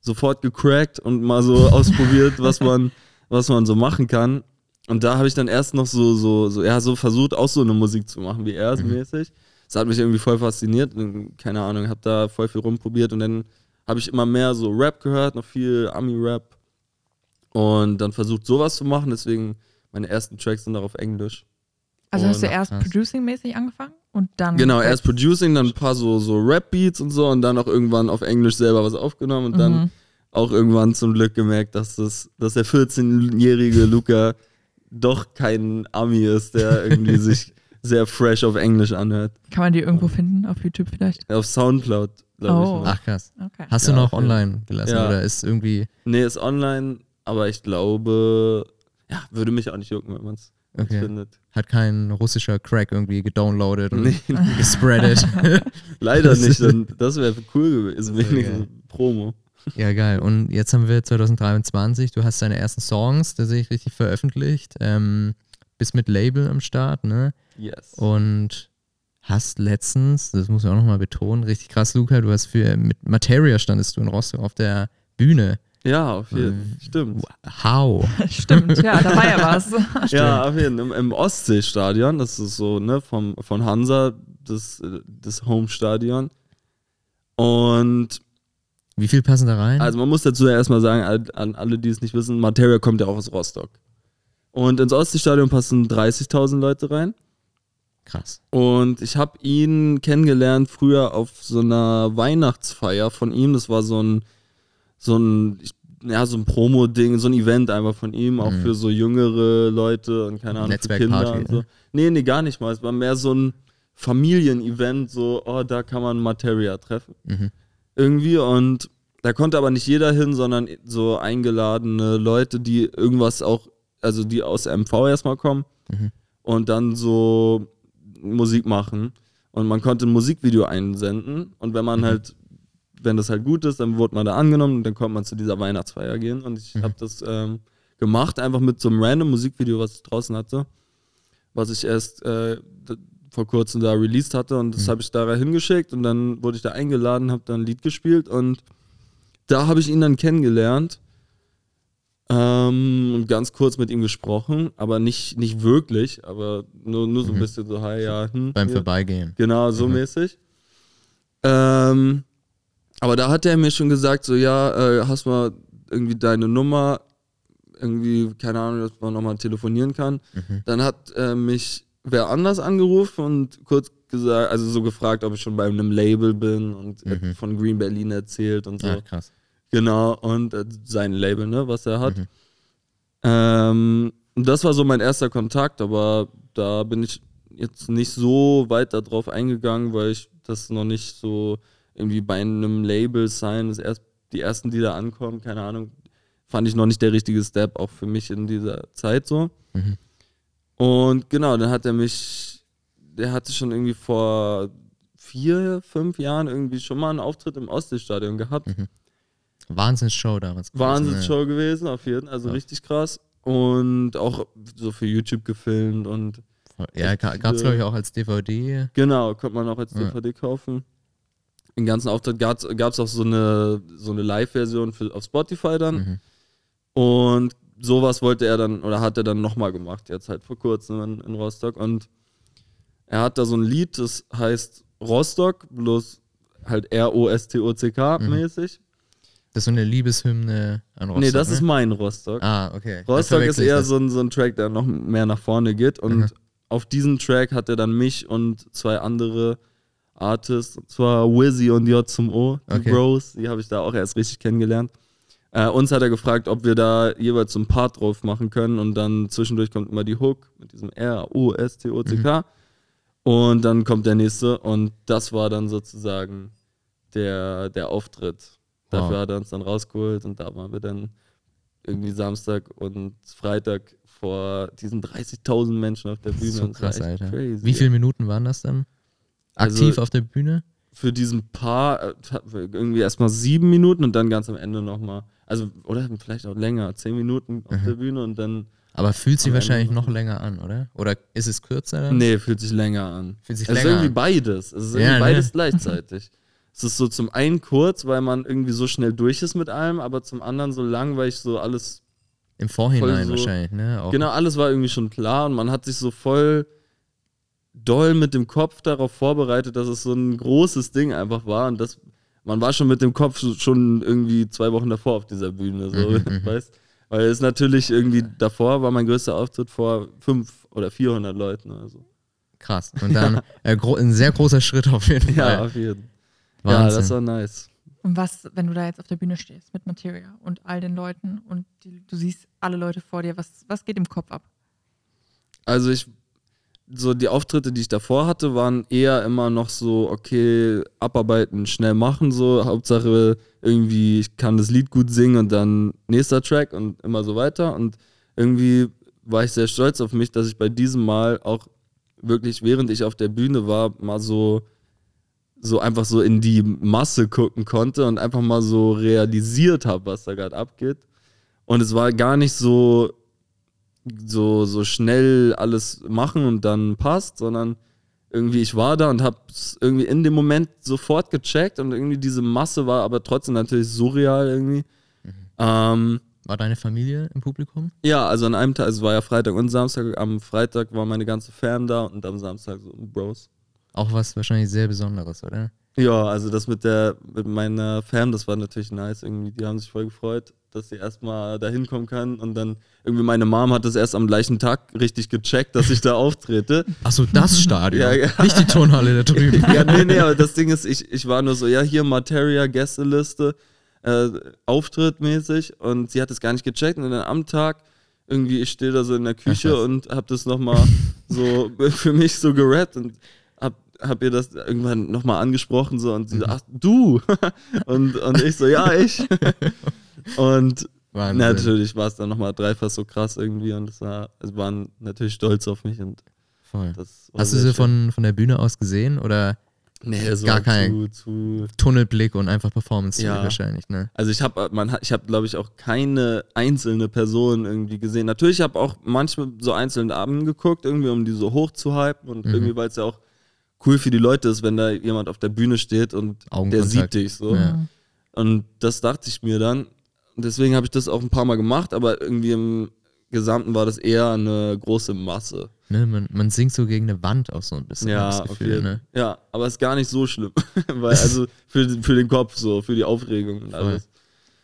sofort gecrackt und mal so ausprobiert, was man, was man so machen kann. Und da habe ich dann erst noch so, so, so, ja, so versucht, auch so eine Musik zu machen, wie er es mäßig. Das hat mich irgendwie voll fasziniert. Und, keine Ahnung, habe da voll viel rumprobiert und dann habe ich immer mehr so Rap gehört, noch viel Ami-Rap. Und dann versucht, sowas zu machen. Deswegen, meine ersten Tracks sind auch auf Englisch. Also hast du Und- erst. Producing-mäßig angefangen und dann. Genau, erst Producing, dann ein paar so, so Rap-Beats und so und dann auch irgendwann auf Englisch selber was aufgenommen und dann auch irgendwann zum Glück gemerkt, dass, das, dass der 14-jährige Luca doch kein Ami ist, der irgendwie sich sehr fresh auf Englisch anhört. Kann man die irgendwo finden? Auf YouTube vielleicht? Auf Soundcloud, glaube Oh. ich. Ach krass. Okay. Hast Ja, du noch jeden online gelassen Ja. oder ist irgendwie. Nee, ist online, aber ich glaube, ja, würde mich auch nicht jucken, wenn man es Okay. findet. Hat kein russischer Crack irgendwie gedownloadet und Nee, gespreadet. leider nicht. Dann, das wäre cool gewesen, wenigstens. Promo. Ja, geil. Und jetzt haben wir 2023. Du hast deine ersten Songs, da sehe ich richtig veröffentlicht. Ähm, bist mit Label am Start, ne? Yes. Und hast letztens, das muss ich auch nochmal betonen, richtig krass, Luca, du hast für mit Materia standest du in Rostock auf der Bühne. Ja, auf jeden Fall. Stimmt. How? Stimmt, ja, da war ja was. Ja, auf jeden Fall. Im, im Ostseestadion, das ist so, ne, vom, von Hansa, das, das Home-Stadion. Und Wie viel passen da rein? also man muss dazu ja erstmal sagen, an- alle, die es nicht wissen, Materia kommt ja auch aus Rostock. Und ins Ostseestadion passen 30.000 Leute rein. krass. Und ich habe ihn kennengelernt früher auf so einer Weihnachtsfeier von ihm. Das war so ein, so ein, ja, so ein Promo-Ding, so ein Event einfach von ihm, auch für so jüngere Leute und keine Ahnung, für Kinder und so. ne? Nee, nee, gar nicht mal. Es war mehr so ein Familienevent, so, oh, da kann man Materia treffen. Mhm. Irgendwie und da konnte aber nicht jeder hin, sondern so eingeladene Leute, die irgendwas auch, also die aus MV erstmal kommen Mhm. und dann so Musik machen. Und man konnte ein Musikvideo einsenden und wenn man Mhm. halt, wenn das halt gut ist, dann wurde man da angenommen und dann konnte man zu dieser Weihnachtsfeier gehen. Und ich Mhm. habe das ähm, gemacht, einfach mit so einem random Musikvideo, was ich draußen hatte, was ich erst äh, vor kurzem da released hatte und Mhm. das habe ich da hingeschickt und dann wurde ich da eingeladen, habe dann ein Lied gespielt und da habe ich ihn dann kennengelernt ähm, und ganz kurz mit ihm gesprochen, aber nicht, nicht wirklich, aber nur, nur so ein bisschen so, hi, ja, hm, Mhm. Beim hier. Vorbeigehen. Genau, so mäßig. Ähm, aber da hat er mir schon gesagt, so, ja, äh, hast mal irgendwie deine Nummer, irgendwie, keine Ahnung, dass man nochmal telefonieren kann. Mhm. Dann hat äh, mich wer anders angerufen und kurz gesagt, also so gefragt, ob ich schon bei einem Label bin und äh, Mhm. von Green Berlin erzählt und so. Ach, krass. Genau, und äh, sein Label, ne, was er hat. Mhm. Ähm, und das war so mein erster Kontakt, aber da bin ich jetzt nicht so weit darauf eingegangen, weil ich das noch nicht so irgendwie bei einem Label sein, das erst die ersten, die da ankommen, keine Ahnung, fand ich noch nicht der richtige Step, auch für mich in dieser Zeit so. Mhm. Und genau, dann hat er mich, der hatte schon irgendwie vor vier, fünf Jahren irgendwie schon mal einen Auftritt im Ostseestadion gehabt. Mhm. Wahnsinnsshow damals. Wahnsinnsshow gewesen, auf jeden Fall. Also Ja. richtig krass. Und auch so für YouTube gefilmt und? Ja, gab es glaube ich auch als DVD. genau, konnte man auch als Ja. DVD kaufen. Den ganzen Auftritt gab es auch so eine, so eine Live-Version auf Spotify dann. Mhm. Und sowas wollte er dann, oder hat er dann nochmal gemacht, jetzt halt vor kurzem in, in Rostock. Und er hat da so ein Lied, das heißt Rostock, bloß halt R-O-S-T-O-C-K Mhm. mäßig. Das ist so eine Liebeshymne an Rostock. nee, das ne? ist mein Rostock. Ah, okay. Rostock ist eher das. so ein, so ein Track, der noch mehr nach vorne geht. Und Mhm. auf diesen Track hat er dann mich und zwei andere Artists, und zwar Wizzy und J zum O, die Okay. Bros, die habe ich da auch erst richtig kennengelernt. Äh, uns hat er gefragt, ob wir da jeweils so ein Part drauf machen können und dann zwischendurch kommt immer die Hook mit diesem R-U-S-T-O-C-K und dann kommt der nächste und das war dann sozusagen der, der Auftritt. Dafür Wow. hat er uns dann rausgeholt und da waren wir dann irgendwie Samstag und Freitag vor diesen 30.000 Menschen auf der Das Bühne. ist so das krass, Alter. crazy. Wie viele Minuten waren das dann? Also- Aktiv auf der Bühne? Für diesen Paar äh, irgendwie erstmal sieben Minuten und dann ganz am Ende nochmal, also oder vielleicht auch länger, zehn Minuten auf Mhm. der Bühne und dann, Aber fühlt sich wahrscheinlich noch- länger an, oder? Oder ist es kürzer dann? nee, fühlt sich länger an. Fühlt sich es ist länger irgendwie an. beides. Es ist Ja, irgendwie ne? beides gleichzeitig. Es ist so zum einen kurz, weil man irgendwie so schnell durch ist mit allem, aber zum anderen so lang, weil ich so alles Im Vorhinein so- wahrscheinlich, ne? Auch Genau, alles war irgendwie schon klar und man hat sich so voll doll mit dem Kopf darauf vorbereitet, dass es so ein großes Ding einfach war und das, man war schon mit dem Kopf schon irgendwie zwei Wochen davor auf dieser Bühne, so, Mhm, mhm. weißt Weil es natürlich irgendwie davor war mein größter Auftritt vor fünf oder 400 Leuten oder so. krass. Und dann äh, gro ein sehr großer Schritt auf jeden Ja, Fall. auf jeden Fall. Ja, das war nice. Und was, wenn du da jetzt auf der Bühne stehst mit Materia und all den Leuten und die, du siehst alle Leute vor dir, was, was geht im Kopf ab? Also ich, so die Auftritte, die ich davor hatte, waren eher immer noch so, okay, abarbeiten, schnell machen, so, Hauptsache irgendwie, ich kann das Lied gut singen und dann nächster Track und immer so weiter. Und irgendwie war ich sehr stolz auf mich, dass ich bei diesem Mal auch wirklich, während ich auf der Bühne war, mal so, so einfach so in die Masse gucken konnte und einfach mal so realisiert habe, was da gerade abgeht. Und es war gar nicht so, so, so schnell alles machen und dann passt, sondern irgendwie ich war da und hab's irgendwie in dem Moment sofort gecheckt und irgendwie diese Masse war aber trotzdem natürlich surreal irgendwie. Ähm, War deine Familie im Publikum? ja, also an einem Tag, es war ja Freitag und Samstag, am Freitag war meine ganze Fan da und am Samstag so Bros. Auch was wahrscheinlich sehr Besonderes, oder? Ja, also das mit der, mit meiner Fam, das war natürlich nice irgendwie. Die haben sich voll gefreut, dass sie erstmal da hinkommen kann. Und dann irgendwie meine Mom hat das erst am gleichen Tag richtig gecheckt, dass ich da auftrete. Achso, das Stadion. Ja, ja. Nicht die Turnhalle da drüben. ja, nee, nee, aber das Ding ist, ich, ich war nur so, ja, hier Materia, Gästeliste, äh, Auftrittmäßig. Und sie hat es gar nicht gecheckt. Und dann am Tag irgendwie, ich stehe da so in der Küche Ach, und hab das nochmal so für mich so gerappt und hab, hab ihr das irgendwann nochmal angesprochen so und sie Mhm. so, ach du und, und ich so, ja, ich und Wahnsinn. natürlich war es dann nochmal dreifach so krass irgendwie und es war, es waren natürlich stolz auf mich und Voll. Hast du sie schön. von, von der Bühne aus gesehen oder nee, das gar kein- zu, zu Tunnelblick und einfach Performance Ja. wahrscheinlich, ne? Also ich habe, man, ich habe, glaube ich, auch keine einzelne Person irgendwie gesehen. Natürlich habe auch manchmal so einzelne Abenden geguckt, irgendwie um die so hoch zu hypen und Mhm. irgendwie, weil es ja auch cool für die Leute ist, wenn da jemand auf der Bühne steht und der sieht dich so. Ja. Und das dachte ich mir dann. Und deswegen habe ich das auch ein paar Mal gemacht, aber irgendwie im Gesamten war das eher eine große Masse. ne? Man, man singt so gegen eine Wand auch so ein bisschen. Ja, Gefühl, jeden ne? Ja, aber es ist gar nicht so schlimm. weil, also für, für den Kopf so, für die Aufregung und alles.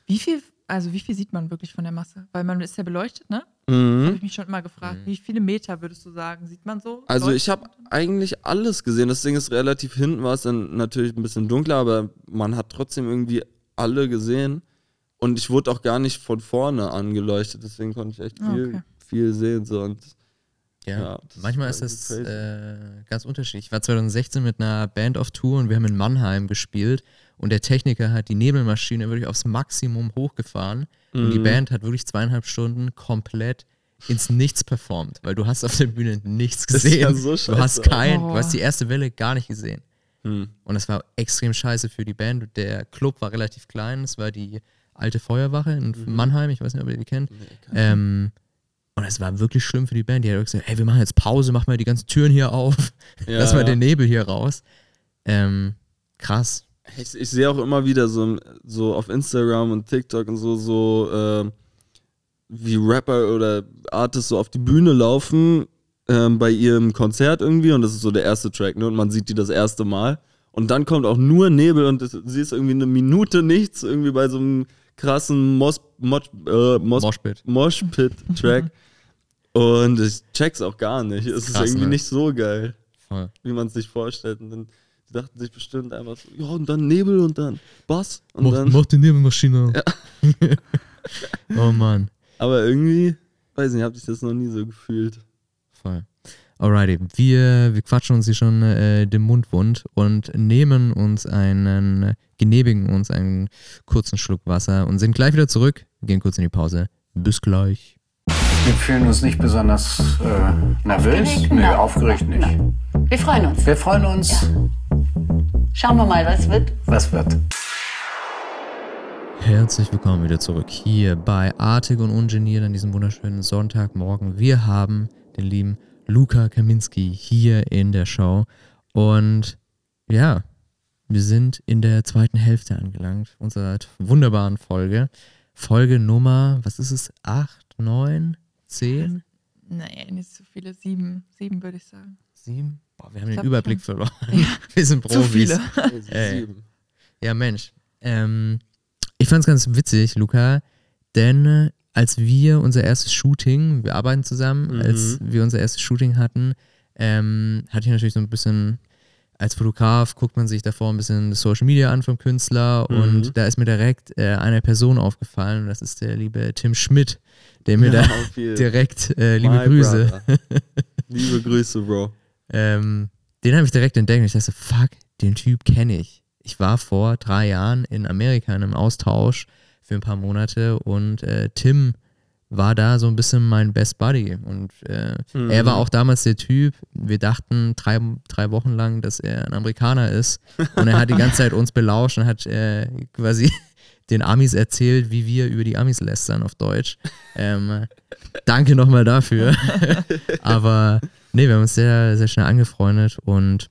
Wie viel, also wie viel sieht man wirklich von der Masse? Weil man ist ja beleuchtet, ne? Mhm. Habe ich mich schon immer gefragt. Wie viele Meter würdest du sagen, sieht man so? Also ich habe eigentlich alles gesehen. Das Ding ist relativ hinten, war es dann natürlich ein bisschen dunkler, aber man hat trotzdem irgendwie alle gesehen. Und ich wurde auch gar nicht von vorne angeleuchtet, deswegen konnte ich echt Ah, viel, okay. viel sehen. So. Und Ja, Ja, manchmal ist das äh, ganz unterschiedlich. Ich war 2016 mit einer Band auf Tour und wir haben in Mannheim gespielt und der Techniker hat die Nebelmaschine wirklich aufs Maximum hochgefahren und die Mhm. Band hat wirklich zweieinhalb Stunden komplett ins Nichts performt, weil du hast auf der Bühne nichts Das ist gesehen. ja so du hast kein, Oh. du hast die erste Welle gar nicht gesehen. hm. Und es war extrem scheiße für die Band. Der Club war relativ klein. Es war die alte Feuerwache in Mhm. Mannheim. Ich weiß nicht, ob ihr die kennt. Ähm, und es war wirklich schlimm für die Band. Die hat gesagt, hey, wir machen jetzt Pause, mach mal die ganzen Türen hier auf. Ja, Lass mal ja. den Nebel hier raus. Ähm, krass. Ich, ich sehe auch immer wieder so, so auf Instagram und TikTok und so, so äh, wie Rapper oder Artists so auf die Bühne laufen ähm, bei ihrem Konzert irgendwie und das ist so der erste Track, ne? Und man sieht die das erste Mal. Und dann kommt auch nur Nebel und sie ist irgendwie eine Minute nichts, irgendwie bei so einem krassen Mos, Mos, äh, Mos, Moshpit. Moshpit-Track. Und ich check's auch gar nicht. Es ist irgendwie ne? nicht so geil, Voll. wie man es sich vorstellt. Und dann die dachten sich bestimmt einfach so, ja, und dann Nebel und dann Bass. Und Mach, dann, mach die Nebelmaschine. oh Mann. aber irgendwie, weiß nicht, hab ich das noch nie so gefühlt. Voll. Alrighty, wir, wir quatschen uns hier schon äh, den Mund wund und nehmen uns einen, genehmigen uns einen kurzen Schluck Wasser und sind gleich wieder zurück. Gehen kurz in die Pause. Bis gleich. Wir fühlen uns nicht besonders äh, nervös. Aufgeregt? Nee, Nein. aufgeregt nicht. Wir freuen uns. Wir freuen uns, Schauen wir mal, was wird. was wird. Herzlich willkommen wieder zurück hier bei Artig und Ungeniert an diesem wunderschönen Sonntagmorgen. Wir haben den lieben Luca Kaminski hier in der Show und ja, wir sind in der zweiten Hälfte angelangt unserer wunderbaren Folge. Folge Nummer, was ist es? Acht, neun, zehn, Nee, nicht so viele. Sieben. Sieben würde ich sagen. sieben? Boah, wir haben den glaub Überblick schon. verloren. Wir sind Zu Profis. viele. Ey. Sieben. Ja, Mensch. Ähm, ich fand es ganz witzig, Luca, denn äh, als wir unser erstes Shooting, wir arbeiten zusammen, Mhm. als wir unser erstes Shooting hatten, ähm, hatte ich natürlich so ein bisschen, als Fotograf guckt man sich davor ein bisschen Social Media an vom Künstler Mhm. und da ist mir direkt äh, eine Person aufgefallen und das ist der liebe Tim Schmidt, der mir Ja, da direkt äh, liebe My Grüße. Liebe Grüße, Bro. Ähm, den habe ich direkt entdeckt und ich dachte, fuck, den Typ kenne ich. Ich war vor drei Jahren in Amerika in einem Austausch für ein paar Monate und äh, Tim war da so ein bisschen mein Best Buddy und äh, Mhm. er war auch damals der Typ, wir dachten drei, drei Wochen lang, dass er ein Amerikaner ist und er hat die ganze Zeit uns belauscht und hat äh, quasi den Amis erzählt, wie wir über die Amis lästern auf Deutsch. Ähm, danke nochmal dafür. Aber nee, wir haben uns sehr, sehr schnell angefreundet und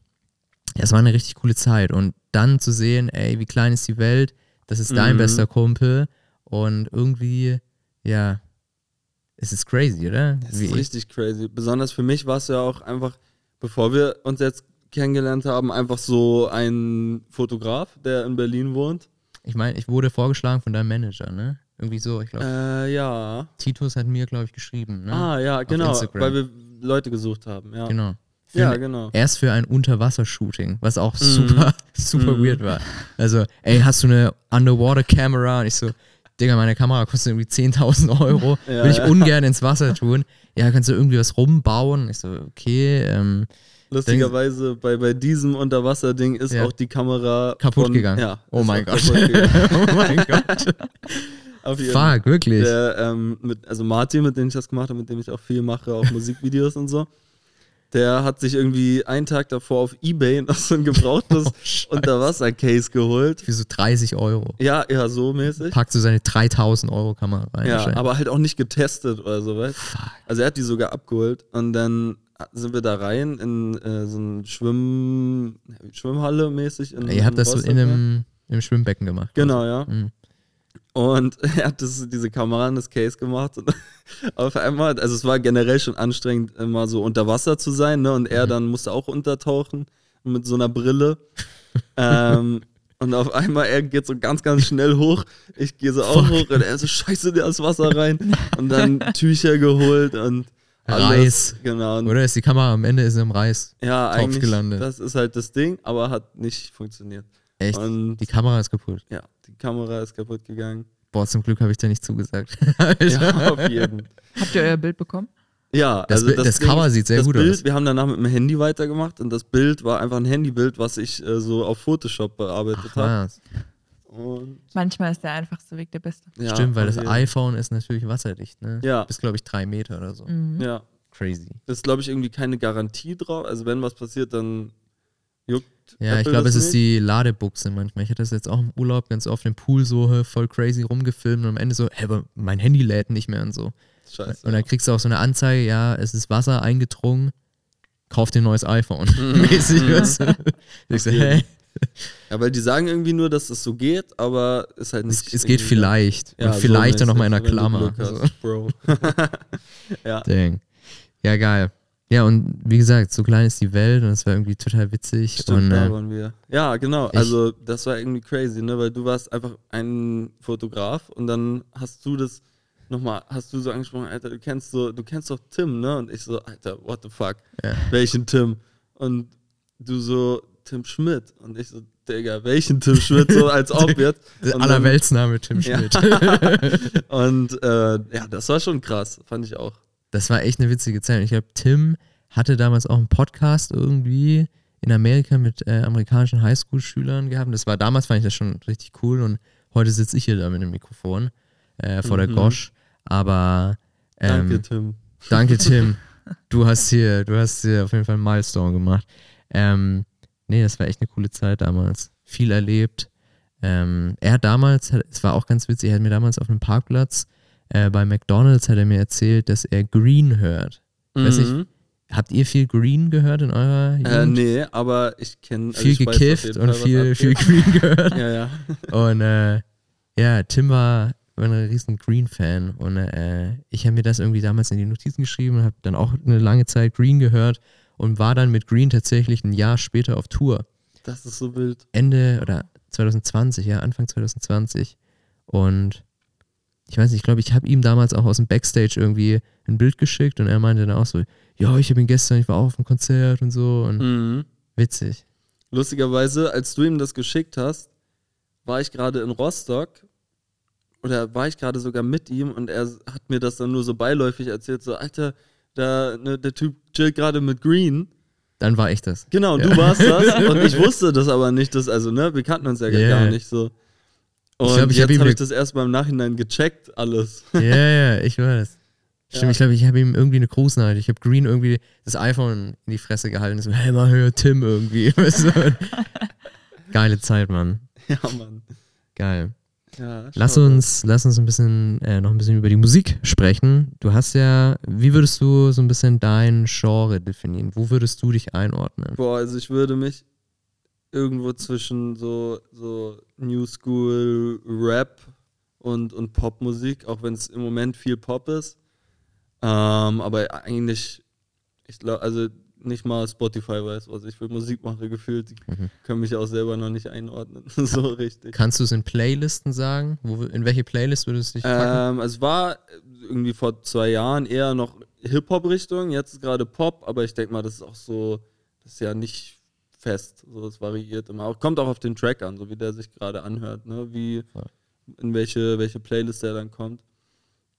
ja, es war eine richtig coole Zeit. Und dann zu sehen, ey, wie klein ist die Welt, das ist dein Mhm. bester Kumpel und irgendwie, ja, es ist crazy, oder? Wie- ist richtig crazy. Besonders für mich war es ja auch einfach, bevor wir uns jetzt kennengelernt haben, einfach so ein Fotograf, der in Berlin wohnt. Ich meine, ich wurde vorgeschlagen von deinem Manager, ne? Irgendwie so, ich glaube, Äh, ja. Titus hat mir, glaube ich, geschrieben, ne? Ah, ja, genau. Instagram. Weil wir Leute gesucht haben, ja. Genau. Für Ja, genau. Erst für ein Unterwasser-Shooting, was auch super, super Mhm. weird war. Also, ey, hast du eine Underwater-Camera? Und ich so, Digga, meine Kamera kostet irgendwie 10.000 Euro. Ja, Will ich ungern ins Wasser tun. Ja, kannst du irgendwie was rumbauen? Ich so, okay, ähm, Lustigerweise bei, bei diesem Unterwasser-Ding ist Ja. auch die Kamera kaputt von, gegangen. Ja, oh mein Gott. oh mein Gott. Auf jeden Fuck, wirklich. Der, ähm, mit, also Martin, mit dem ich das gemacht habe, mit dem ich auch viel mache, auch Musikvideos und so, der hat sich irgendwie einen Tag davor auf Ebay noch so ein gebrauchtes Oh. Unterwasser-Case geholt. Für so 30 Euro. Ja, ja, so mäßig. Packt so seine 3000 Euro Kamera rein. Ja, aber halt auch nicht getestet oder so, weißt Fuck. Also er hat die sogar abgeholt und dann sind wir da rein in äh, so eine Schwimm Schwimmhalle mäßig. In, Ihr habt das so in ne? einem im Schwimmbecken gemacht. Genau, ja. Mhm. Und er hat das, diese Kamera in das Case gemacht und auf einmal, also es war generell schon anstrengend, immer so unter Wasser zu sein, ne? Und er dann musste auch untertauchen mit so einer Brille. ähm, und auf einmal, er geht so ganz, ganz schnell hoch. Ich gehe so auch hoch und er so, scheiße, der ist Wasser rein. Und dann Tücher geholt und alles. Reis. Genau. Oder ist die Kamera am Ende ist im Reis? ja, Topf eigentlich, gelandet. das ist halt das Ding, aber hat nicht funktioniert. Echt? Und Die Kamera ist kaputt. ja, die Kamera ist kaputt gegangen. Boah, zum Glück habe ich da nicht zugesagt. Ja, auf jeden Habt ihr euer Bild bekommen? Ja, Das also das Ding Cover ist, sieht sehr das gut Bild, aus. Wir haben danach mit dem Handy weitergemacht und das Bild war einfach ein Handybild, was ich äh, so auf Photoshop bearbeitet habe. Manchmal ist der einfachste Weg der beste. ja, Stimmt, weil das jeden- iPhone ist natürlich wasserdicht, ne? Ja. Bis, glaube ich, drei Meter oder so. Mhm. Ja, Crazy. ist glaube ich irgendwie keine Garantie drauf. Also wenn was passiert, dann juckt. Ja, ich Apple glaube, das es ist die Ladebuchse manchmal. Ich hatte das jetzt auch im Urlaub ganz oft im Pool so voll crazy rumgefilmt und am Ende so, hä, aber mein Handy lädt nicht mehr und so. Scheiße. Und dann kriegst du auch so eine Anzeige, ja, es ist Wasser eingedrungen, kauf dir ein neues iPhone. Mäßig, weißt du? Ich so, Mhm. hä? ja, weil die sagen irgendwie nur, dass es so geht, aber ist halt Es, nicht. es geht irgendwie- vielleicht. Ja, und so vielleicht dann nochmal in einer Klammer. So. hast, Bro. ja. Dang. Ja, geil. Ja, und wie gesagt, so klein ist die Welt und es war irgendwie total witzig. Stimmt, und da äh, waren wir. Ja, genau. Also, das war irgendwie crazy, ne? Weil du warst einfach ein Fotograf und dann hast du das nochmal, hast du so angesprochen, Alter, du kennst so, du kennst doch Tim, ne? Und ich so, Alter, what the fuck? Ja. Welchen Tim? Und du so, Tim Schmidt. Und ich so, Digga, welchen Tim Schmidt? So als ob jetzt. Allerweltsname Tim Ja. Schmidt. dann- Und äh, ja, das war schon krass, fand ich auch. Das war echt eine witzige Zeit. Ich glaube, Tim hatte damals auch einen Podcast irgendwie in Amerika mit äh, amerikanischen Highschool-Schülern gehabt. Das war damals fand ich das schon richtig cool und heute sitze ich hier da mit dem Mikrofon äh, vor der Mhm. Gosch. Aber ähm, Danke, Tim. Danke, Tim. Du hast hier, du hast hier auf jeden Fall einen Milestone gemacht. Ähm, nee, das war echt eine coole Zeit damals. Viel erlebt. Ähm, er hat damals, es war auch ganz witzig, er hat mir damals auf einem Parkplatz äh, bei McDonalds hat er mir erzählt, dass er Green hört. Weiß nicht, Mhm. Habt ihr viel Green gehört in eurer Jugend? Äh, nee, aber ich kenne also viel ich weiß gekifft und viel, viel. Green gehört. Ja, ja. Und äh, ja, Tim war, war ein riesen Green-Fan. Und äh, ich habe mir das irgendwie damals in die Notizen geschrieben und habe dann auch eine lange Zeit Green gehört und war dann mit Green tatsächlich ein Jahr später auf Tour. Das ist so wild. Ende oder 2020, ja, Anfang 2020. Und ich weiß nicht, ich glaube, ich habe ihm damals auch aus dem Backstage irgendwie ein Bild geschickt und er meinte dann auch so, ja, ich habe ihn gestern, ich war auch auf dem Konzert und so und Mhm. witzig. Lustigerweise, als du ihm das geschickt hast, war ich gerade in Rostock oder war ich gerade sogar mit ihm und er hat mir das dann nur so beiläufig erzählt, so, Alter, da, ne, der Typ chillt gerade mit Green. Dann war ich das. Genau, du warst das und ich wusste das aber nicht, dass, also, ne, wir kannten uns ja Ja. gar nicht so. Und glaub, ich hab jetzt habe ne- ich das erst mal im Nachhinein gecheckt, alles. Ja, ja, ich weiß. Stimmt, Ja. ich glaube, ich habe ihm irgendwie eine Grußnachricht. Ich habe Green irgendwie das iPhone in die Fresse gehalten. So, hey, mal hör Tim irgendwie. Geile Zeit, Mann. ja, Mann. Geil. Ja, Lass uns, lass uns ein bisschen, äh, noch ein bisschen über die Musik sprechen. Du hast ja, wie würdest du so ein bisschen dein Genre definieren? Wo würdest du dich einordnen? Boah, also ich würde mich irgendwo zwischen so, so New School Rap und, und Popmusik, auch wenn es im Moment viel Pop ist. Ähm, aber eigentlich, ich glaube, also nicht mal Spotify weiß, was ich für Musik mache, gefühlt. Die Mhm. können mich auch selber noch nicht einordnen. so richtig. Kannst du es in Playlisten sagen? Wo, in welche Playlist würdest du dich packen? Ähm, es war irgendwie vor zwei Jahren eher noch Hip-Hop-Richtung, jetzt ist gerade Pop, aber ich denke mal, das ist auch so, das ist ja nicht fest, so es variiert immer. Auch, kommt auch auf den Track an, so wie der sich gerade anhört, ne? Wie in welche, welche Playlist der dann kommt.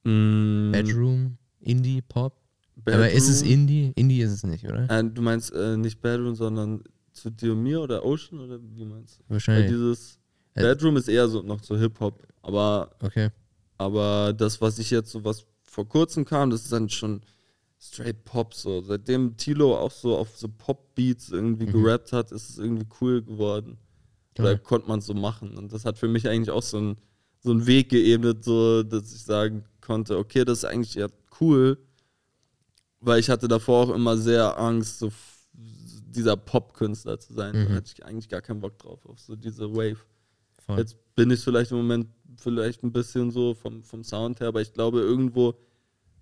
Mm, Bedroom, Indie, Pop? Bedroom. Aber ist es Indie? Indie ist es nicht, oder? Äh, du meinst äh, nicht Bedroom, sondern zu dir und mir oder Ocean oder wie meinst du? Weil Wahrscheinlich. dieses Äh, Bedroom ist eher so noch so Hip-Hop, aber Okay. Aber das, was ich jetzt so, was vor kurzem kam, das ist dann schon straight Pop so. Seitdem Tilo auch so auf so Pop-Beats irgendwie Mhm. gerappt hat, ist es irgendwie cool geworden. Oder Geil. konnte man es so machen. Und das hat für mich eigentlich auch so einen so einen Weg geebnet, so, dass ich sagen konnte, okay, das ist eigentlich ja cool, weil ich hatte davor auch immer sehr Angst, so dieser Pop-Künstler zu sein. Da Mhm. hatte ich eigentlich gar keinen Bock drauf, auf so diese Wave. Voll. Jetzt bin ich vielleicht im Moment vielleicht ein bisschen so vom, vom Sound her, aber ich glaube, irgendwo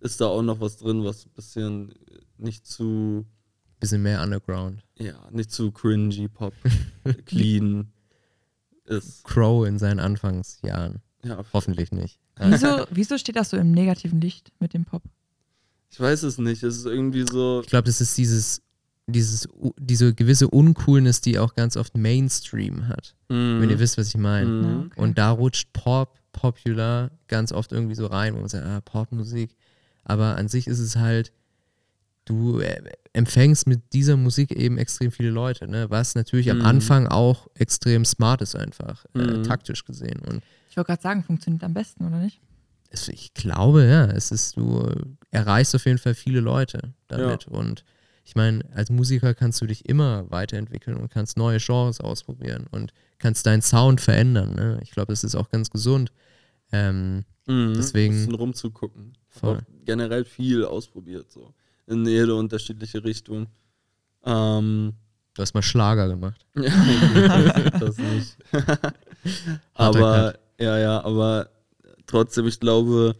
ist da auch noch was drin, was ein bisschen nicht zu, Bisschen mehr Underground. ja, nicht zu cringy Pop, clean ist. Crow in seinen Anfangsjahren. Ja, Hoffentlich nicht. Wieso, wieso steht das so im negativen Licht mit dem Pop? ich weiß es nicht. Es ist irgendwie so, Ich glaube, das ist dieses, dieses, diese gewisse Uncoolness, die auch ganz oft Mainstream hat. Wenn ihr wisst, was ich meine. Mhm. Ja, okay. Und da rutscht Pop, Popular ganz oft irgendwie so rein, wo man sagt, ah, Popmusik. Aber an sich ist es halt, du äh, empfängst mit dieser Musik eben extrem viele Leute, ne? was natürlich am Mhm. Anfang auch extrem smart ist einfach, äh, Mhm. taktisch gesehen. Und Ich wollte gerade sagen, funktioniert am besten, oder nicht? es, ich glaube, ja, es ist, du erreichst auf jeden Fall viele Leute damit. Und ich meine, als Musiker kannst du dich immer weiterentwickeln und kannst neue Genres ausprobieren und kannst deinen Sound verändern. Ne? Ich glaube, das ist auch ganz gesund. Ähm, Mhm. Deswegen- Ein bisschen rumzugucken. Voll. auch generell viel ausprobiert, so. In jede unterschiedliche Richtung. Ähm, du hast mal Schlager gemacht. Ja, das nicht. Aber, ja, ja, aber trotzdem, ich glaube,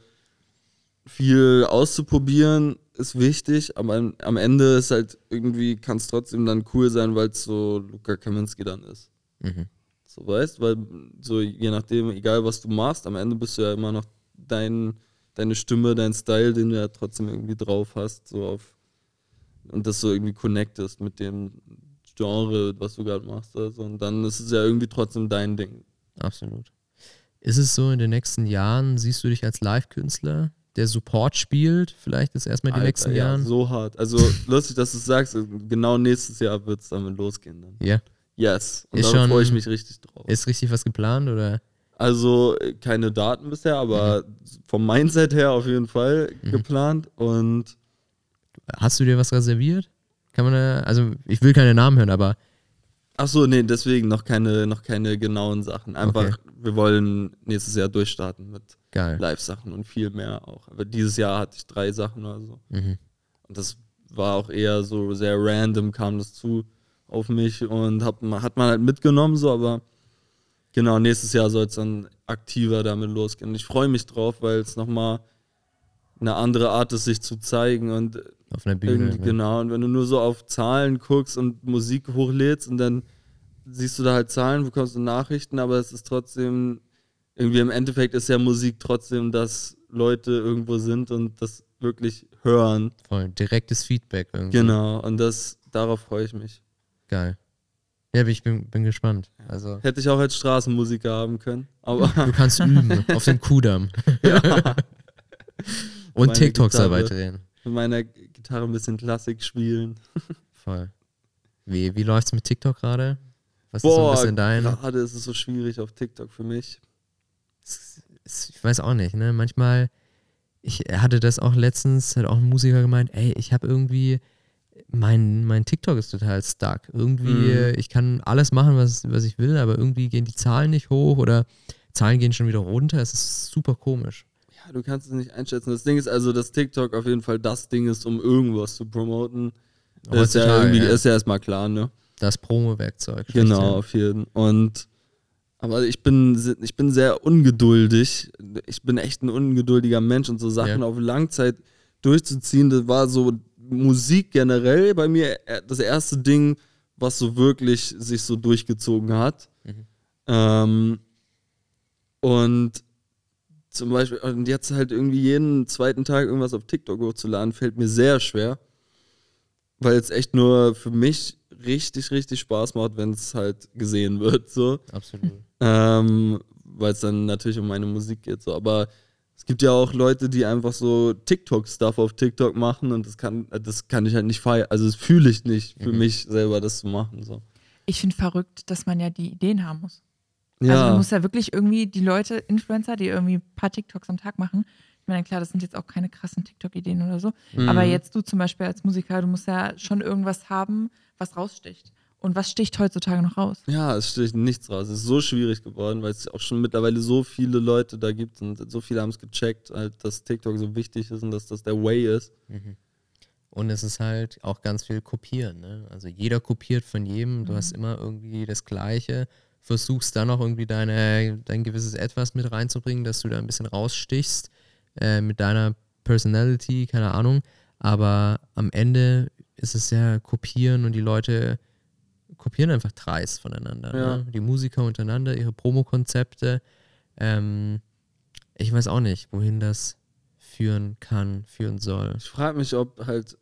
viel auszuprobieren ist wichtig, aber am, am Ende ist halt irgendwie, kann es trotzdem dann cool sein, weil es so Luca Kaminski dann ist. Mhm. So weißt, weil so je nachdem, egal was du machst, am Ende bist du ja immer noch dein, deine Stimme, dein Style, den du ja trotzdem irgendwie drauf hast, so auf und das so irgendwie connectest mit dem Genre, was du gerade machst. Also, und dann ist es ja irgendwie trotzdem dein Ding. Absolut. Ist es so in den nächsten Jahren, siehst du dich als Live-Künstler, der Support spielt, vielleicht ist erstmal die Alter, nächsten ja, Jahren? so hart. Also lustig, dass du es sagst. Genau nächstes Jahr wird es damit losgehen. Dann. Ja. Yes. Und Ist da freue ich mich richtig drauf. Ist richtig was geplant oder? Also keine Daten bisher, aber vom Mindset her auf jeden Fall Mhm. geplant. Und Hast du dir was reserviert? Kann man da, also ich will keine Namen hören, aber ach so, nee, deswegen noch keine, noch keine genauen Sachen. Einfach, Okay. wir wollen nächstes Jahr durchstarten mit. Live-Sachen und viel mehr auch. Aber dieses Jahr hatte ich drei Sachen oder so. Mhm. Und das war auch eher so sehr random, kam das zu auf mich und hab, hat man halt mitgenommen, so, aber genau, nächstes Jahr soll es dann aktiver damit losgehen. Ich freue mich drauf, weil es nochmal eine andere Art ist, sich zu zeigen und Auf einer Bühne. ne? genau. Und wenn du nur so auf Zahlen guckst und Musik hochlädst und dann siehst du da halt Zahlen, bekommst du Nachrichten, aber es ist trotzdem, irgendwie im Endeffekt ist ja Musik trotzdem, dass Leute irgendwo sind und das wirklich hören. Voll. Direktes Feedback irgendwie. Genau, und das, darauf freue ich mich. Geil. Ja, ich bin, bin gespannt. Also, Hätte ich auch als Straßenmusiker haben können, aber du kannst üben auf dem Kudamm. Und Meine TikToks Gitarre. dabei drehen. mit meiner Gitarre ein bisschen Klassik spielen. Voll. Wie, wie läuft's mit TikTok gerade? Was ist so ein Boah, bisschen dein? gerade ist es so schwierig auf TikTok für mich. es- es- ich weiß auch nicht, ne? Manchmal, ich hatte das auch letztens, hat auch ein Musiker gemeint, ey, ich habe irgendwie, mein, mein TikTok ist total stuck. Irgendwie, Mhm. äh, ich kann alles machen, was, was ich will, aber irgendwie gehen die Zahlen nicht hoch oder Zahlen gehen schon wieder runter. Es ist super komisch. Ja, du kannst es nicht einschätzen. Das Ding ist also, dass TikTok auf jeden Fall das Ding ist, um irgendwas zu promoten. Das ist ja irgendwie, ja. ist ja erstmal klar, ne? Das Promo-Werkzeug. Genau, auf jeden. Und aber ich bin, ich bin sehr ungeduldig. Ich bin echt ein ungeduldiger Mensch und so Sachen Ja. auf Langzeit durchzuziehen, das war so Musik generell bei mir äh, das erste Ding, was so wirklich sich so durchgezogen hat. Mhm. Ähm, und zum Beispiel, und jetzt halt irgendwie jeden zweiten Tag irgendwas auf TikTok hochzuladen, fällt mir sehr schwer. Weil es echt nur für mich richtig, richtig Spaß macht, wenn es halt gesehen wird. So. Absolut. Ähm, Weil es dann natürlich um meine Musik geht. So. Aber es gibt ja auch Leute, die einfach so TikTok-Stuff auf TikTok machen und das kann, das kann ich halt nicht feiern. Also das fühle ich nicht für mich selber, das zu machen. So. Ich finde verrückt, dass man ja die Ideen haben muss. Ja, Also man muss ja wirklich irgendwie die Leute, Influencer, die irgendwie ein paar TikToks am Tag machen. Ich meine, klar, das sind jetzt auch keine krassen TikTok-Ideen oder so. Mhm. Aber jetzt du zum Beispiel als Musiker, du musst ja schon irgendwas haben, was raussticht. Und was sticht heutzutage noch raus? Ja, es steht nichts raus. Es ist so schwierig geworden, weil es auch schon mittlerweile so viele Leute da gibt und so viele haben es gecheckt, halt, dass TikTok so wichtig ist und dass das der Way ist. Und es ist halt auch ganz viel Kopieren. Ne? Also jeder kopiert von jedem. Du hast immer irgendwie das Gleiche. Versuchst dann auch irgendwie deine, dein gewisses Etwas mit reinzubringen, dass du da ein bisschen rausstichst äh, mit deiner Personality, keine Ahnung. Aber am Ende ist es ja Kopieren und die Leute kopieren einfach dreist voneinander. Ja. Ne? Die Musiker untereinander, ihre Promokonzepte. Ähm, ich weiß auch nicht, wohin das führen kann, führen soll. Ich frage mich, ob halt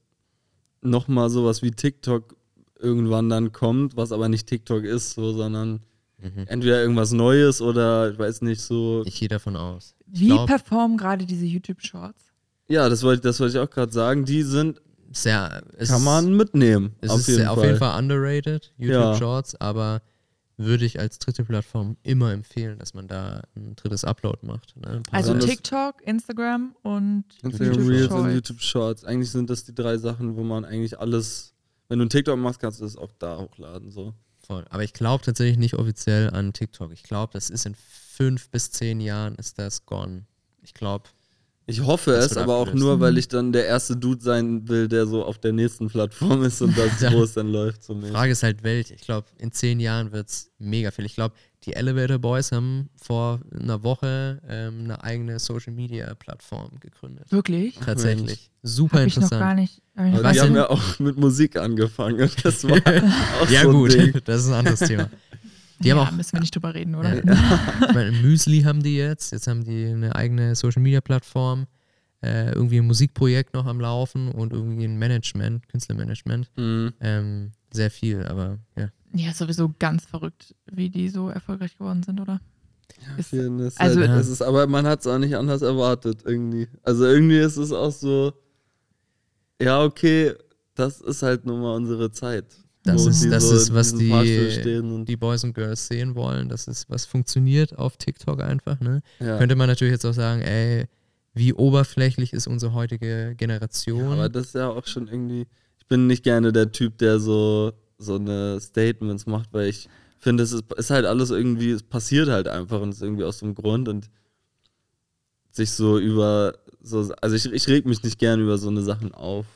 nochmal sowas wie TikTok irgendwann dann kommt, was aber nicht TikTok ist, so, sondern entweder irgendwas Neues oder ich weiß nicht, so. Ich gehe davon aus. Ich Wie glaub, performen gerade diese YouTube-Shorts? Ja, das wollte das wollte ich auch gerade sagen. Die sind, sehr, es kann man mitnehmen. Es auf ist jeden sehr, Fall. auf jeden Fall underrated, YouTube Ja. Shorts, aber würde ich als dritte Plattform immer empfehlen, dass man da ein drittes Upload macht. Ne? Also Besonders- TikTok, Instagram und Instagram YouTube Reels Shorts. und YouTube Shorts. Eigentlich sind das die drei Sachen, wo man eigentlich alles, wenn du ein TikTok machst, kannst du das auch da hochladen. So. Voll. Aber ich glaube tatsächlich nicht offiziell an TikTok. Ich glaube, das ist in fünf bis zehn Jahren ist das gone. Ich glaube, Ich hoffe Das es, aber auch nur, weil ich dann der erste Dude sein will, der so auf der nächsten Plattform ist und das Ja. groß dann läuft. So. Frage ist halt welche. Ich glaube, in zehn Jahren wird es mega viel. Ich glaube, die Elevator Boys haben vor einer Woche ähm, eine eigene Social Media Plattform gegründet. Wirklich? Tatsächlich. Super Hab ich noch interessant. gar nicht. Hab ich Aber die haben ja auch mit Musik angefangen und das war auch ja, so gut, Ding. das ist ein anderes Thema. Die ja, haben auch müssen wir nicht drüber reden, oder? Ja. Ich meine, Müsli haben die jetzt. Jetzt haben die eine eigene Social Media Plattform. äh, irgendwie ein Musikprojekt noch am Laufen und irgendwie ein Management, Künstlermanagement. Mhm. Ähm, sehr viel, aber ja. Ja, ist sowieso ganz verrückt, wie die so erfolgreich geworden sind, oder? Ist, Vielen ist Also- halt, es ist, aber man hat es auch nicht anders erwartet irgendwie. Also irgendwie ist es auch so, ja okay, das ist halt nun mal unsere Zeit. Das ist, das so ist was die, die Boys und Girls sehen wollen. Das ist, was funktioniert auf TikTok einfach. Ne? ja. Könnte man natürlich jetzt auch sagen, ey, wie oberflächlich ist unsere heutige Generation. Aber das ist ja auch schon irgendwie. Ich bin nicht gerne der Typ, der so, so eine Statements macht, weil ich finde, es ist, ist halt alles irgendwie, es passiert halt einfach und es ist irgendwie aus dem Grund und sich so über so, also ich, ich reg mich nicht gerne über so eine Sachen auf.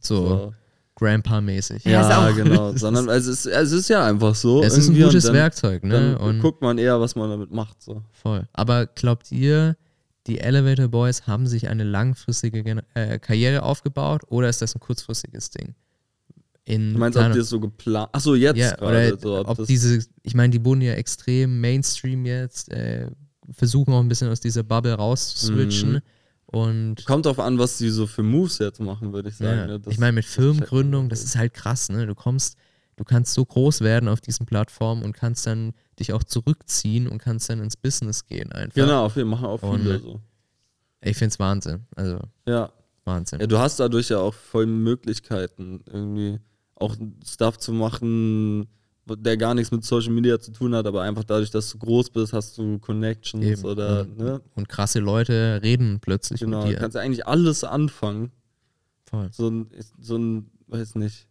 so Grandpa-mäßig. Ja, genau. Sondern also es, ist, es ist ja einfach so. Es ist ein gutes dann, Werkzeug, ne? Dann Und guckt man eher, was man damit macht. So. voll. Aber glaubt ihr, die Elevator Boys haben sich eine langfristige Gen äh, Karriere aufgebaut oder ist das ein kurzfristiges Ding? In, Du meinst, ob keine- die es so geplant. Achso, jetzt ja, gerade. oder So, ob ob das, diese, ich meine, die wurden ja extrem Mainstream jetzt, äh, versuchen auch ein bisschen aus dieser Bubble rauszuswitchen. Mhm. Und kommt drauf an, was die so für Moves jetzt machen, würde ich sagen. ja, ne? Ich meine, mit Firmengründung, das ist halt krass, ne? Du kommst, du kannst so groß werden auf diesen Plattformen und kannst dann dich auch zurückziehen und kannst dann ins Business gehen einfach. Genau, wir machen auch Und- viele so. Ich find's Wahnsinn. Also Ja. Wahnsinn. ja, du hast dadurch ja auch voll Möglichkeiten, irgendwie auch Stuff zu machen, der gar nichts mit Social Media zu tun hat, aber einfach dadurch, dass du groß bist, hast du Connections Eben. oder, und, ne? und krasse Leute reden plötzlich Genau, mit du dir. kannst ja eigentlich alles anfangen. Voll. So ein, so ein, weiß nicht,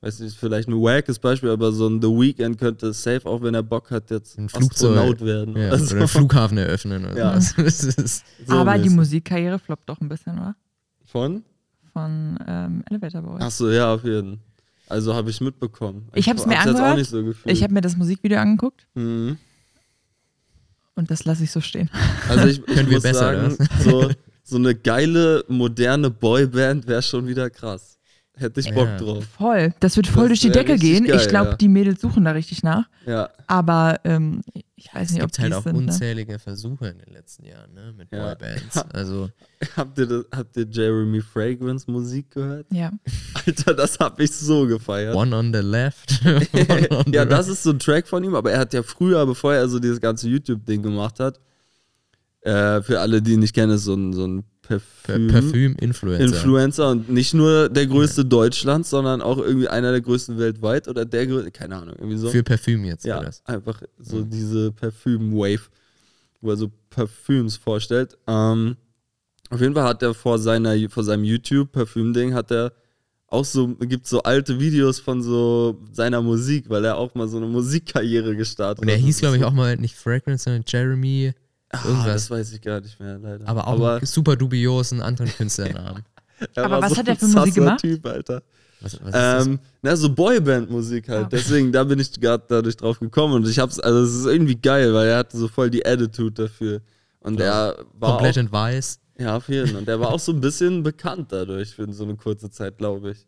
weiß nicht, vielleicht ein wackes Beispiel, aber so ein The Weeknd könnte safe, auch wenn er Bock hat, jetzt Ein Flugzeug. Astronaut werden. Ja, oder so. Oder einen Flughafen eröffnen oder Ja. sowas. Das ist, So aber die. Musikkarriere floppt doch ein bisschen, oder? Von? Von ähm, Elevator Boys. Achso, ja, auf jeden Also habe ich mitbekommen. Ich hab's mir jetzt auch angehört. nicht so. Ich habe mir das Musikvideo angeguckt Mhm. und das lasse ich so stehen. Also ich, ich Können wir muss besser, sagen, so, so eine geile, moderne Boyband wäre schon wieder krass. Hätte ich Bock Ja. drauf. Voll. Das wird voll Das durch die Decke gehen. geil, ich glaube, ja. die Mädels suchen da richtig nach. Ja, Aber ähm, ich weiß es nicht, ob gibt die halt es auch sind. Ne? unzählige Versuche in den letzten Jahren, ne? Mit Ja. Boybands. Also habt ihr, das, habt ihr Jeremy Fragrance Musik gehört? Ja. Alter, das hab ich so gefeiert. One on the left. on ja, the das ist so ein Track von ihm, aber er hat ja früher, bevor er so dieses ganze YouTube-Ding gemacht hat, äh, für alle, die ihn nicht kennen, ist so ein, so ein Per- Parfüm. Parfüm-Influencer. Influencer und nicht nur der größte Deutschlands, sondern auch irgendwie einer der größten weltweit oder der größte, keine Ahnung, irgendwie so. Für Parfüm jetzt, ja, einfach so diese Parfüm-Wave, wo er so Parfüms vorstellt. Ähm, auf jeden Fall hat er vor, seiner, vor seinem YouTube-Parfüm-Ding hat er auch so, gibt so alte Videos von so seiner Musik, weil er auch mal so eine Musikkarriere gestartet Und er hat. hieß, glaube ich, auch mal nicht Fragrance, sondern Jeremy. Ah, irgendwas. das weiß ich gar nicht mehr, leider. Aber auch aber einen super dubiosen anderen Künstlernamen. er Aber was so hat er ein für Musik gemacht? Typ, Alter. Was, was ist das? Ähm, na, so Boyband-Musik halt. Ah. Deswegen, da bin ich gerade dadurch drauf gekommen. Und ich hab's, also es ist irgendwie geil, weil er hatte so voll die Attitude dafür. Und er war Komplett auch, in weiß. ja, auf jeden Fall. Und er war auch so ein bisschen bekannt dadurch für so eine kurze Zeit, glaube ich.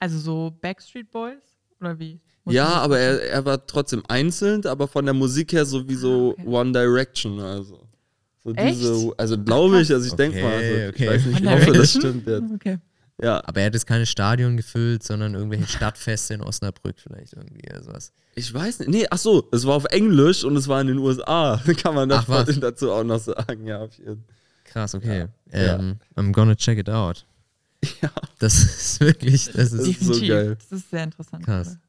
Also so Backstreet Boys? Oder wie? Ja, aber er, er war trotzdem einzeln, aber von der Musik her so wie so Ah, okay. One Direction, also. So Echt? diese, also glaube ich, also ich denke Okay, mal, also, okay. ich weiß nicht, ich hoffe, das stimmt jetzt. Okay. Ja, Aber er hat jetzt keine Stadion gefüllt, sondern irgendwelche Stadtfeste in Osnabrück vielleicht irgendwie oder sowas. Ich weiß nicht. Nee, ach so, es war auf Englisch und es war in den USA. Kann man das Ach, dazu auch noch sagen, ja, auf jeden Krass, okay. Ja. Ähm, I'm gonna check it out. Ja. Das ist wirklich, das ist Das ist so geil. Das ist sehr interessant. krass. gerade.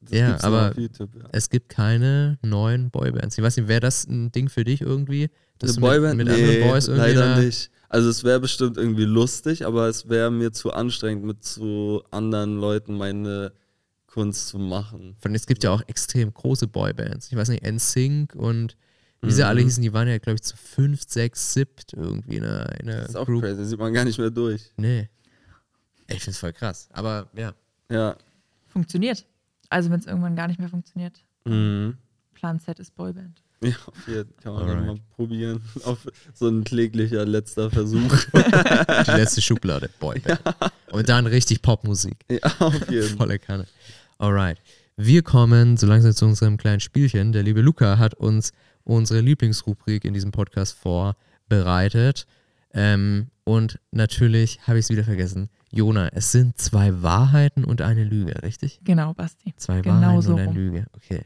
Das Ja, aber YouTube, ja. Es gibt keine neuen Boybands. Ich weiß nicht, wäre das ein Ding für dich irgendwie? Dass Eine du Boyband? mit, mit nee, anderen Boys irgendwie leider nicht. Also es wäre bestimmt irgendwie lustig, aber es wäre mir zu anstrengend, mit zu anderen Leuten meine Kunst zu machen. Von, es gibt ja auch extrem große Boybands. Ich weiß nicht, NSYNC und wie sie Mhm. alle hießen, die waren ja, glaube ich, zu fünft, sechs, siebt irgendwie in einer, in einer Das ist auch Group. crazy, sieht man gar nicht mehr durch. Nee. Ich finde es voll krass. Aber ja. Ja. Funktioniert. Also wenn es irgendwann gar nicht mehr funktioniert. Mhm. Plan Z ist Boyband. Ja, auf jeden kann man Alright. mal probieren. Auf so ein kläglicher letzter Versuch. Die letzte Schublade, Boyband. Und dann richtig Popmusik. ja, auf jeden Volle Kanne. Alright. Wir kommen so langsam zu unserem kleinen Spielchen. Der liebe Luca hat uns unsere Lieblingsrubrik in diesem Podcast vorbereitet. Ähm, und natürlich habe ich es wieder vergessen. Jona, es sind zwei Wahrheiten und eine Lüge, richtig? Genau, Basti. Zwei Genau Wahrheiten so und eine rum. Lüge. Okay.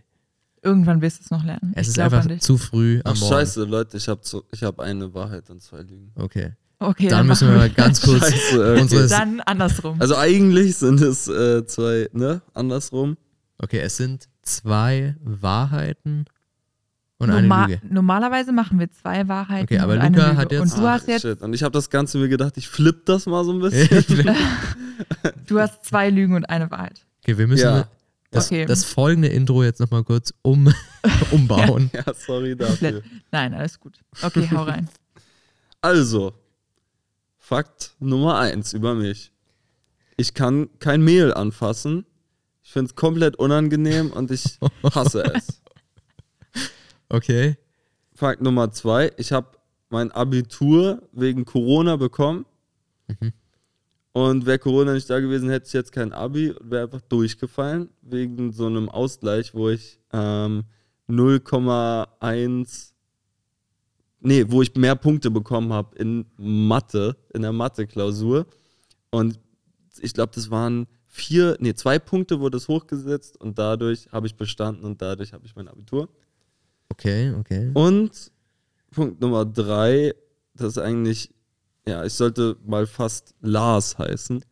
Irgendwann wirst du es noch lernen. Es ich ist einfach zu früh am Ach Morgen. scheiße, Leute, ich habe ich hab eine Wahrheit und zwei Lügen. Okay. Okay, Dann müssen wir mal ganz kurz Scheiße, okay. unsere. Dann andersrum. Also eigentlich sind es äh, zwei, ne? Andersrum. Okay, es sind zwei Wahrheiten und Norma eine Lüge. Normalerweise machen wir zwei Wahrheiten Okay, aber und eine Luca Lüge. hat jetzt- und du hast jetzt, Shit. Und ich habe das Ganze mir gedacht, ich flipp das mal so ein bisschen. du hast zwei Lügen und eine Wahrheit. Okay, wir müssen Ja. das, Okay. das folgende Intro jetzt nochmal kurz um, umbauen. ja, sorry dafür. Nein, alles gut. Okay, hau rein. Also, Fakt Nummer eins über mich. Ich kann kein Mehl anfassen. Ich finde es komplett unangenehm und ich hasse es. Okay. Fakt Nummer zwei. Ich habe mein Abitur wegen Corona bekommen. Und wäre Corona nicht da gewesen, hätte ich jetzt kein Abi und wäre einfach durchgefallen. Wegen so einem Ausgleich, wo ich ähm, 0,1 nee, wo ich mehr Punkte bekommen habe in Mathe, in der Mathe-Klausur. Und ich glaube, das waren vier, nee, zwei Punkte wurde es hochgesetzt und dadurch habe ich bestanden und dadurch habe ich mein Abitur. Okay, okay. Und Punkt Nummer drei, das ist eigentlich, ja, ich sollte mal fast Lars heißen.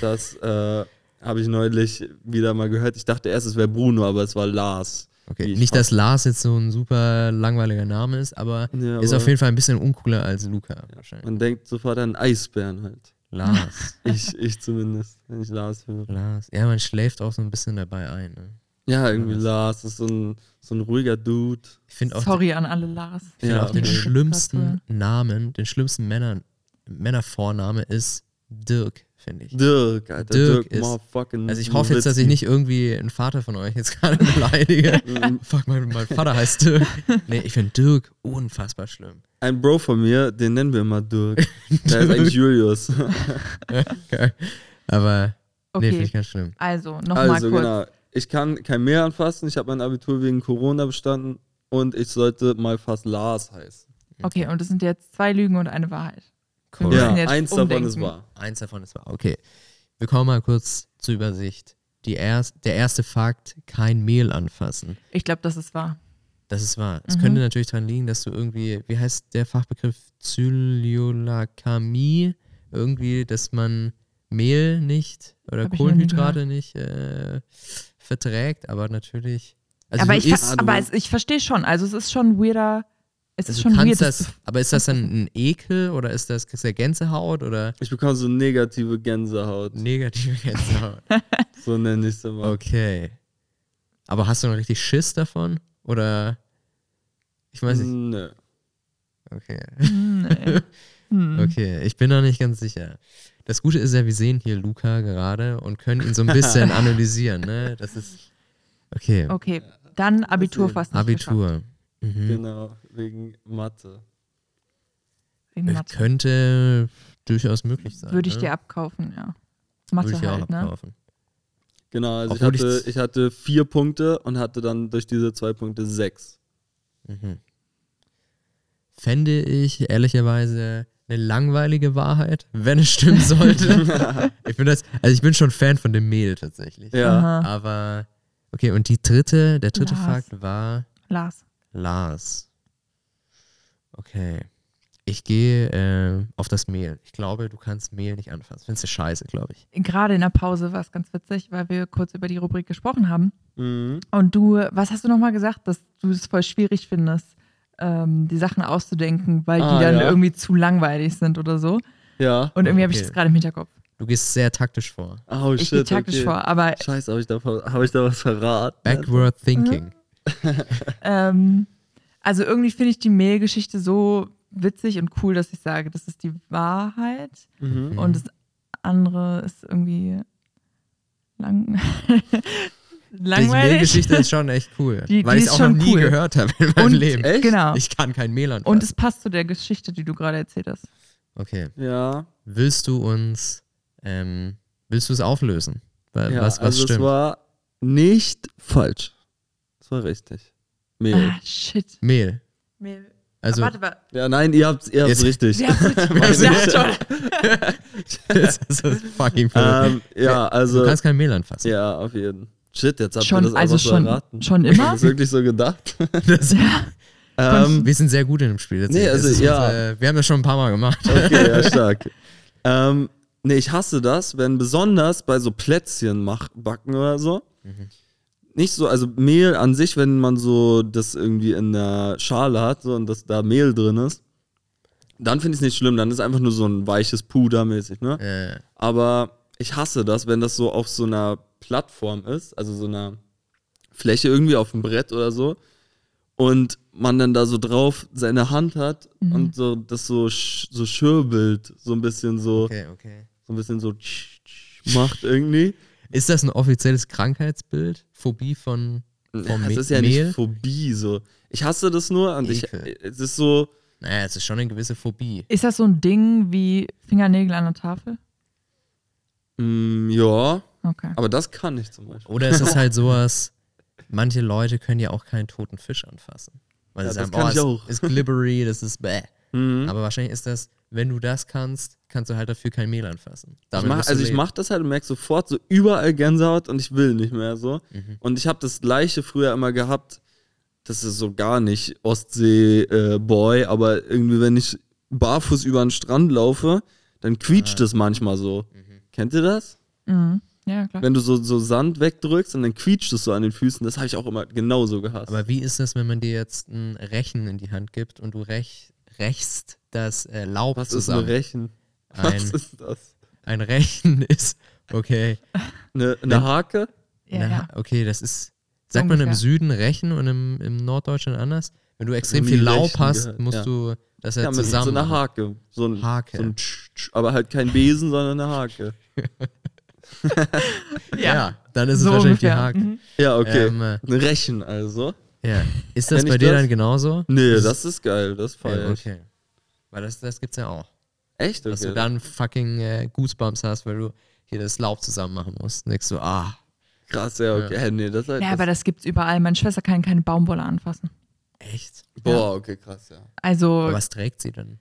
Das äh, habe ich neulich wieder mal gehört. Ich dachte erst, es wäre Bruno, aber es war Lars. Okay, nicht, dass Lars jetzt so ein super langweiliger Name ist, aber Ja, ist aber- auf jeden Fall ein bisschen uncooler als Luca wahrscheinlich. Man denkt sofort an Eisbären halt. Lars, Ich, ich zumindest, wenn ich Lars höre. Lars. Ja, man schläft auch so ein bisschen dabei ein. Ne? Ja, irgendwie Lars ist so ein, so ein ruhiger Dude. Ich finde auch, Sorry an alle Lars. ich find Ja, auch den okay. schlimmsten Namen, den schlimmsten Männer, Männervorname ist Dirk, finde ich. Dirk, Alter. Dirk Dirk, ist- motherfucking Also ich hoffe jetzt, dass ich nicht irgendwie einen Vater von euch jetzt gerade beleidige. Fuck, mein, mein Vater heißt Dirk. Nee, ich finde Dirk unfassbar schlimm. Ein Bro von mir, den nennen wir immer Dirk. Der ist eigentlich Julius. Aber nee, Okay, finde ich ganz schlimm. also nochmal Also kurz. genau, ich kann kein Meer anfassen, ich habe mein Abitur wegen Corona bestanden und ich sollte mal fast Lars heißen. Okay, und es sind jetzt zwei Lügen und eine Wahrheit. Müssen Ja, eins davon ist umdenken. wahr. Eins davon ist wahr. Okay. Wir kommen mal kurz zur Übersicht. Die erst, der erste Fakt, kein Mehl anfassen. Ich glaube, das ist wahr. Das ist wahr. Es Mhm. könnte natürlich daran liegen, dass du irgendwie, wie heißt der Fachbegriff? Zyliolakamie? Irgendwie, dass man Mehl nicht oder Hab Kohlenhydrate nicht äh, verträgt, aber natürlich. Also aber ich, ver- isst, aber es, ich verstehe schon. Also es ist schon weirder. Es also ist schon kannst weird. das, aber ist das dann ein Ekel oder ist das, ist der Gänsehaut oder Ich bekomme so negative Gänsehaut. negative Gänsehaut? So nenne ich es immer. Okay. Aber hast du noch richtig Schiss davon? Oder ich weiß nicht. Nö. Okay. Hm, nee. Hm. Okay, ich bin noch nicht ganz sicher. Das Gute ist ja, wir sehen hier Luca gerade und können ihn so ein bisschen analysieren, ne? Das ist. Okay. Okay, dann Abitur fast nicht. Abitur. Mhm. Genau, wegen Mathe. Wegen Mathe. Könnte durchaus möglich sein. Würde ich ne? dir abkaufen, ja. Würde Mathe ich dir auch halt, ne? abkaufen. Genau, also ich hatte, ich- ich hatte vier Punkte und hatte dann durch diese zwei Punkte sechs. Mhm. Fände ich ehrlicherweise eine langweilige Wahrheit, wenn es stimmen sollte. ich bin das, also ich bin schon Fan von dem Mehl tatsächlich. Ja. Aha. Aber okay, und die dritte, der dritte Lars. Fakt war Lars. Lars. Okay. Ich gehe äh, auf das Mehl. Ich glaube, du kannst Mehl nicht anfassen. Findest du scheiße, glaube ich. Gerade in der Pause war es ganz witzig, weil wir kurz über die Rubrik gesprochen haben. Mhm. Und du, was hast du nochmal gesagt, dass du es voll schwierig findest, ähm, die Sachen auszudenken, weil Ah, die dann ja. irgendwie zu langweilig sind oder so. Ja. Und irgendwie habe ich Okay. das gerade im Hinterkopf. Du gehst sehr taktisch vor. Oh Ich gehe shit. taktisch okay. vor, aber Scheiße, habe ich, da, hab ich da was verraten? Backward thinking. ähm, also irgendwie finde ich die Mail-Geschichte so witzig und cool, dass ich sage, das ist die Wahrheit. Mhm. Und das andere ist irgendwie lang Die langweilig. Mehlgeschichte ist schon echt cool. Die- weil die ich es auch noch nie cool. gehört habe in meinem Und- Leben. Echt? Genau. Ich kann kein Mehl anfassen. Und es passt zu der Geschichte, die du gerade erzählt hast. okay. Ja. Willst du uns, ähm, willst du es auflösen? Wa- ja was was also stimmt? es war nicht falsch. Es war richtig. Mehl. Ah, shit. Mehl. Mehl. Also, Warte, warte. Ja, nein, ihr habt ihr habt's Jetzt- richtig. Es ja, schon. das ist fucking ähm, ja, also. Du kannst kein Mehl anfassen. ja, auf jeden. Shit, jetzt habt ihr Schon, das also schon, erraten. schon ihr immer? das wirklich so gedacht? Das, Ja. ähm, wir sind sehr gut in dem Spiel. Nee, also, ja. Unser, wir haben das schon ein paar Mal gemacht. Okay, ja, stark. ähm, nee, ich hasse das, wenn besonders bei so Plätzchen mach, backen oder so. Nicht so, also Mehl an sich, wenn man so das irgendwie in der Schale hat so, und dass da Mehl drin ist, dann finde ich es nicht schlimm, dann ist einfach nur so ein weiches Puder mäßig, ne? Äh, Aber ich hasse das, wenn das so auf so einer Plattform ist, also so einer Fläche irgendwie auf dem Brett oder so. Und man dann da so drauf seine Hand hat und so das so, sch so schirbelt, so ein bisschen so, okay, okay. so ein bisschen so tsch, tsch macht irgendwie. Ist das ein offizielles Krankheitsbild? Phobie von vom Das Me ist ja Mehl? nicht Phobie so. Ich hasse das nur und ich, es ist so, Naja, es ist schon eine gewisse Phobie. Ist das so ein Ding wie Fingernägel an der Tafel? mm, ja, Okay. aber das kann ich zum Beispiel. Oder ist es halt sowas, manche Leute können ja auch keinen toten Fisch anfassen. Weil Ja, sie das sagen, kann oh, ich es auch. ist glibbery, das ist bäh. Mhm. Aber wahrscheinlich ist das, wenn du das kannst, kannst du halt dafür kein Mehl anfassen. Ich mach, also ich leben. mach das halt und merke sofort so überall Gänsehaut und ich will nicht mehr so. Mhm. Und ich habe das gleiche früher immer gehabt. Das ist so gar nicht Ostsee-Boy, aber irgendwie, wenn ich barfuß über den Strand laufe, dann quietscht Ah. es manchmal so. Mhm. Kennt ihr das? Mhm. Ja, klar. Wenn du so, so Sand wegdrückst und dann quietscht es so an den Füßen. Das habe ich auch immer genauso gehasst. Aber wie ist das, wenn man dir jetzt ein Rechen in die Hand gibt und du rech, rächst das äh, Laub Was ist zusammen? ein Rechen? Ein- Was ist das? Ein Rechen ist, okay. Eine, eine Hake? ja, Na, ja. okay, das ist, sagt man im. Süden Rechen und im, im Norddeutschland anders? Wenn du extrem nie viel Laub Rechen hast, gehört, musst ja. du das ja, Ja, mit zusammen so machen. Hake. So ein, Hake. So ein tsch, tsch, aber halt kein Besen, sondern eine Hake. Ja, dann ist es So wahrscheinlich die ungefähr. Hake. Mhm. Ja, okay. Ähm, äh, ein Rechen also. Ja. Ist das Kenn bei dir das? dann genauso? Nee, das ist geil, das ja, feier ich. okay. Weil das, das gibt's ja auch. Echt? Dass du Okay. dann fucking äh, Goosebumps hast, weil du hier das Laub zusammen machen musst. Denkst du, ah, Krass, ja, okay. Hä, nee, das halt. Ja, das, aber das gibt's überall. Meine Schwester kann keine Baumwolle anfassen. echt? boah, okay, krass, ja. Also Aber was trägt sie denn?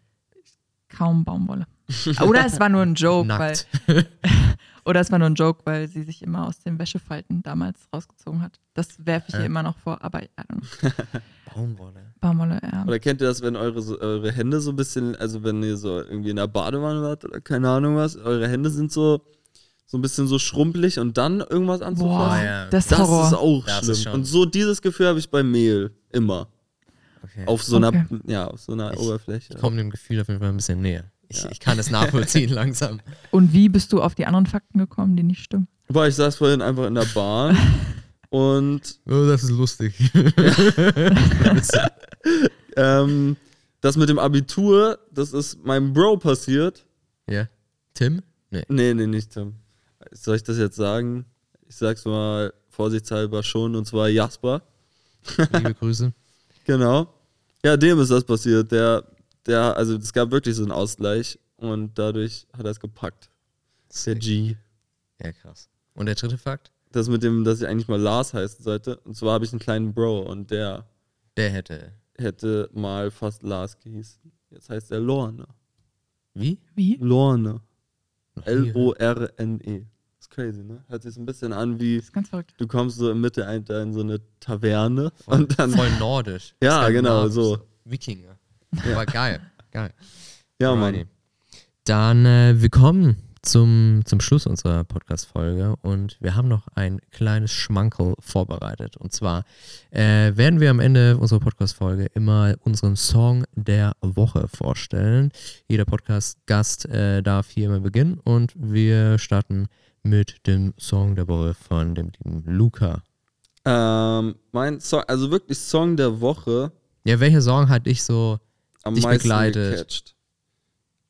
Kaum Baumwolle. Oder es war nur ein Joke, weil, Nackt. oder es war nur ein Joke, weil sie sich immer aus den Wäschefalten damals rausgezogen hat. Das werfe ich ihr Ja. immer noch vor, aber I. Baumwolle. Baumwolle, ja. Oder kennt ihr das, wenn eure, so, eure Hände so ein bisschen, also wenn ihr so irgendwie in der Badewanne wart oder keine Ahnung was, eure Hände sind so, so ein bisschen so schrumpelig und dann irgendwas Boah, anzufassen? ja. das ist Das ist auch Das schlimm. ist und so dieses Gefühl habe ich bei Mehl immer. Okay. Auf so Okay. einer, ja, auf so einer Ich- Oberfläche. Ich komme dem Gefühl auf jeden Fall ein bisschen näher. Ich, ich kann es nachvollziehen langsam. Und wie bist du auf die anderen Fakten gekommen, die nicht stimmen? Boah, ich saß vorhin einfach in der Bahn und Oh, das ist lustig. ähm, das mit dem Abitur, das ist meinem Bro passiert. ja. Tim? Nee. Nee, nee, nicht Tim. Soll ich das jetzt sagen? Ich sag's mal vorsichtshalber schon, und zwar Jasper. Liebe Grüße. Genau. Ja, dem ist das passiert. Der, der, also es gab wirklich so einen Ausgleich und dadurch hat er es gepackt. Der G. Ja, krass. Und der dritte Fakt? Das mit dem, dass ich eigentlich mal Lars heißen sollte. Und zwar habe ich einen kleinen Bro und der Der hätte. hätte mal fast Lars gehießen. Jetzt heißt er Lorne. Wie? Wie? Lorne. L-O-R-N-E. Crazy, ne? Hört sich so ein bisschen an wie, Das ist ganz verrückt. du kommst so im Mittelalter in so eine Taverne Voll, und dann. voll nordisch. Ja, genau, so. Wikinger. Aber geil. Geil. Ja. Mann. Dann äh, willkommen zum, zum Schluss unserer Podcast-Folge und wir haben noch ein kleines Schmankel vorbereitet. Und zwar äh, werden wir am Ende unserer Podcast-Folge immer unseren Song der Woche vorstellen. Jeder Podcast-Gast äh, darf hier immer beginnen und wir starten mit dem Song der Woche von dem lieben Luca. Ähm, mein Song, also wirklich Song der Woche Ja, welcher Song hat dich so am Dich meisten begleitet. gecatcht.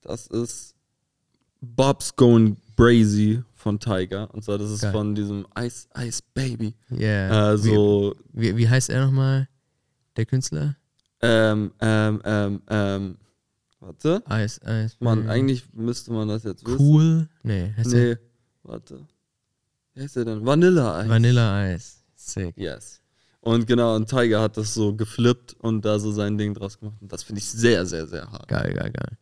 Das ist Bob's Going Brazy von Tiger. Und zwar, das ist Geil. von diesem Ice Ice Baby. Yeah. Äh, so, wie, wie, wie heißt er nochmal? Der Künstler? ähm, ähm, ähm, ähm, warte. Eis. Mann, Baby. eigentlich müsste man das jetzt wissen. Cool. Nee, heißt Nee, warte. Wie heißt der denn? Vanilla Ice. der Vanilla Eis. Sick. Yes. Und genau, und Tiger hat das so geflippt und da so sein Ding draus gemacht. Und das finde ich sehr, sehr, sehr hart. Geil, geil, geil.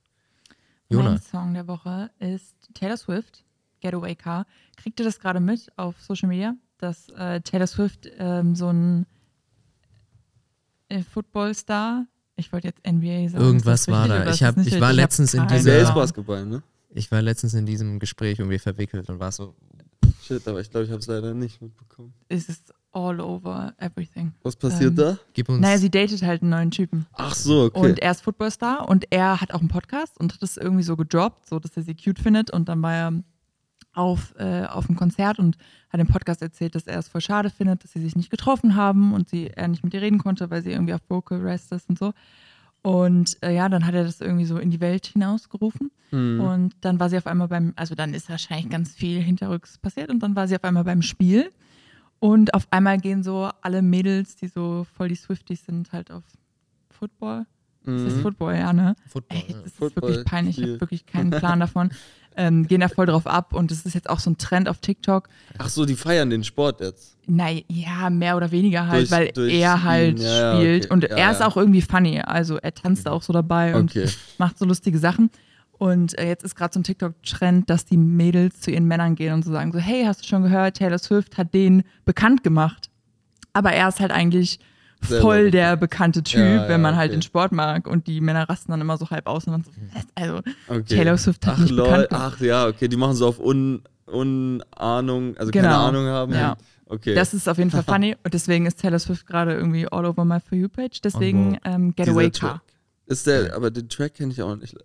Mein Jona, Song der Woche ist Taylor Swift, Getaway Car. Kriegt ihr das gerade mit auf Social Media, dass äh, Taylor Swift ähm, so ein äh, Footballstar, ich wollte jetzt NBA sagen. Irgendwas ist war da. Ich ist hab- ich war letztens in dieser- NBA ist. Basketball, ne? Ich war letztens in diesem Gespräch irgendwie verwickelt und war so, Shit, aber ich glaube, ich habe es leider nicht mitbekommen. Es ist all over everything. Was passiert Ähm, da? gib uns. Naja, sie datet halt einen neuen Typen. Ach so, okay. Und er ist Footballstar und er hat auch einen Podcast und hat das irgendwie so gedroppt, so dass er sie cute findet. Und dann war er auf, äh, auf einem Konzert und hat im Podcast erzählt, dass er es voll schade findet, dass sie sich nicht getroffen haben und sie, er nicht mit ihr reden konnte, weil sie irgendwie auf Vocal Rest ist und so. Und äh, ja, dann hat er das irgendwie so in die Welt hinausgerufen. Hm. Und dann war sie auf einmal beim, also dann ist wahrscheinlich ganz viel hinterrücks passiert und dann war sie auf einmal beim Spiel. Und auf einmal gehen so alle Mädels, die so voll die Swifties sind, halt auf Football. Das ist Mhm. Football, ja, ne? Football, Ey, das ist Football, wirklich peinlich. Ich Spiel. habe wirklich keinen Plan davon. Ähm, gehen da voll drauf ab und das ist jetzt auch so ein Trend auf TikTok. Ach so, die feiern den Sport jetzt. Nein, ja, mehr oder weniger halt, Durch- weil durch er ihn, halt ja, ja, spielt. okay. Und Ja, er ist ja. auch irgendwie funny. Also er tanzt auch so dabei und Okay. macht so lustige Sachen. Und äh, jetzt ist gerade so ein TikTok-Trend, dass die Mädels zu ihren Männern gehen und so sagen: so, hey, hast du schon gehört, Taylor Swift hat den bekannt gemacht. Aber er ist halt eigentlich voll der bekannte Typ, Ja, ja, wenn man halt okay. den Sport mag. Und die Männer rasten dann immer so halb aus und dann so, "Was? also okay. Taylor Swift hat Ach, mich lol. Ach ja, okay, die machen so auf Un Unahnung, also keine Genau. Ahnung haben. Ja. Okay. Das ist auf jeden Fall funny und deswegen ist Taylor Swift gerade irgendwie all over my For You-Page. Deswegen ähm, Dieser Getaway Track. Car. Ist der, aber den Track kenne ich auch nicht.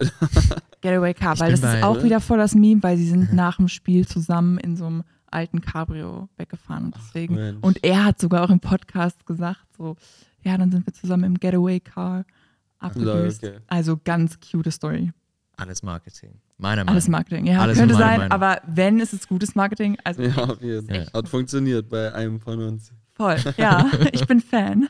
Getaway Car, Ich weil das ist bei- auch wieder voll das Meme, weil sie sind nach dem Spiel zusammen in so einem alten Cabrio weggefahren. Und deswegen. Mensch. und er hat sogar auch im Podcast gesagt, so, ja, dann sind wir zusammen im Getaway Car abgedüst. okay. Also ganz cute Story. Alles Marketing. Meiner Meinung Alles Marketing, ja. Alles könnte sein, Meinung. aber wenn, ist es gutes Marketing. Also Ja, auf jeden Fall. Hat funktioniert bei einem von uns. voll. Ja, ich bin Fan.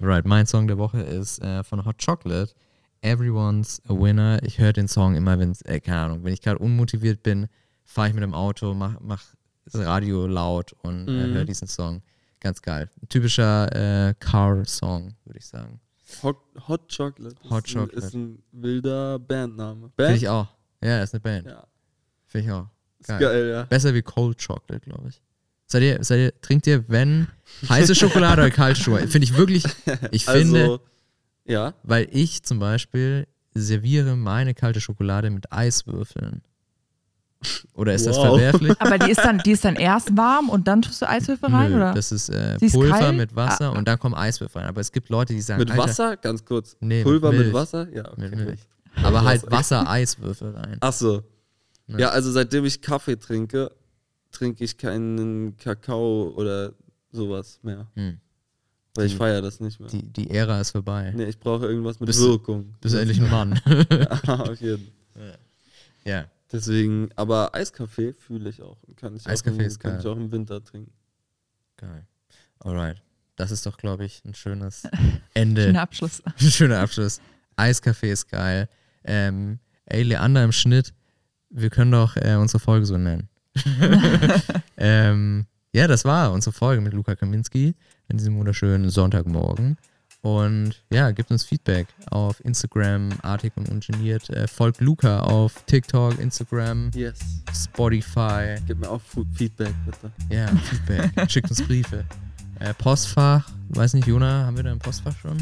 Right, mein Song der Woche ist äh, von Hot Chocolate. Everyone's a Winner. Ich höre den Song immer, wenn äh, keine Ahnung, wenn ich gerade unmotiviert bin, fahre ich mit dem Auto, mach, mach Radio laut und äh, Mhm. höre diesen Song. Ganz geil. Ein typischer äh, Car-Song, würde ich sagen. Hot, Hot Chocolate. Hot ist ein, Chocolate. Ist ein wilder Bandname. Finde Band? ich auch. Ja, ist eine Band. Ja. Finde ich auch. Geil. geil, ja. Besser wie Cold Chocolate, glaube ich. Seid ihr, seid ihr, trinkt ihr, wenn heiße Schokolade oder kalte Schokolade? Finde ich wirklich, ich finde, Also, ja. weil ich zum Beispiel serviere meine kalte Schokolade mit Eiswürfeln. Oder ist das Wow. verwerflich? Aber die ist dann, die ist dann erst warm und dann tust du Eiswürfel rein, Nö, oder? das ist äh, Pulver kalt? mit Wasser Ah. und dann kommen Eiswürfel rein. Aber es gibt Leute, die sagen, Mit Alter, Wasser? Ganz kurz. Nee, mit Pulver mit, Milch. Wasser? Ja, okay. Mit Milch. aber halt Wasser-Eiswürfel rein. Ach so. Ne. Ja, also seitdem ich Kaffee trinke, trinke ich keinen Kakao oder sowas mehr. Hm. Weil ich Die- feiere das nicht mehr. Die, die Ära ist vorbei. Nee, ich brauche irgendwas mit Bist du- Wirkung. Bist du endlich ein Mann. Ja, auf jeden. ja. Deswegen, aber Eiskaffee fühle ich auch. Kann ich Eiskaffee auch im, ist kann geil. ich auch im Winter trinken. Geil. Alright. Das ist doch, glaube ich, ein schönes Ende. Schöner Abschluss. Schöner Abschluss. Eiskaffee ist geil. Ähm, ey, Leander im Schnitt, wir können doch äh, unsere Folge so nennen. ähm, ja, das war unsere Folge mit Luca Kaminski an diesem wunderschönen Sonntagmorgen. Und ja, gebt uns Feedback auf Instagram, artig und ungeniert. Äh, folgt Luca auf TikTok, Instagram, Yes. Spotify. Gib mir auch Feedback, bitte. Ja, Feedback. Schickt uns Briefe. Äh, Postfach, weiß nicht, Jona, haben wir da ein Postfach schon?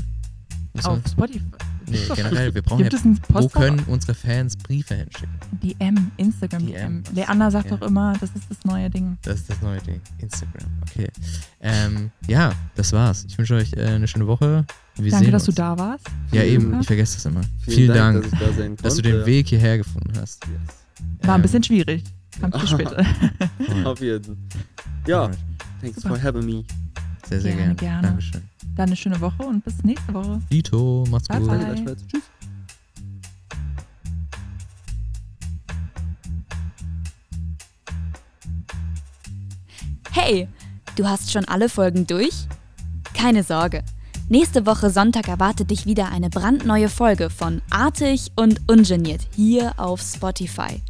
Müssen Auf Spotify. Nee, generell, wir brauchen Gibt ja, es ein wo können unsere Fans Briefe hinschicken? DM, Instagram DM. DM. Leander sagt Ja. doch immer, das ist das neue Ding. Das ist das neue Ding. Instagram, okay. Ähm, ja, das war's. Ich wünsche euch äh, eine schöne Woche. Wir Danke, sehen dass uns. du da warst. Ja, eben, ich vergesse das immer. Vielen, Vielen, Dank, dass ich da dass du den Weg hierher gefunden hast. Yes. War ein Ähm, bisschen schwierig. Kam viel später. Auf jeden. Ja, Alright. thanks Super. for having me. Sehr, sehr Gerne, gerne. gerne. Dankeschön. Dann eine schöne Woche und bis nächste Woche. Dito, macht's Bye, gut. bye. Danke, gleichfalls. Tschüss. Hey, du hast schon alle Folgen durch? Keine Sorge. Nächste Woche Sonntag erwartet dich wieder eine brandneue Folge von Artig und Ungeniert hier auf Spotify.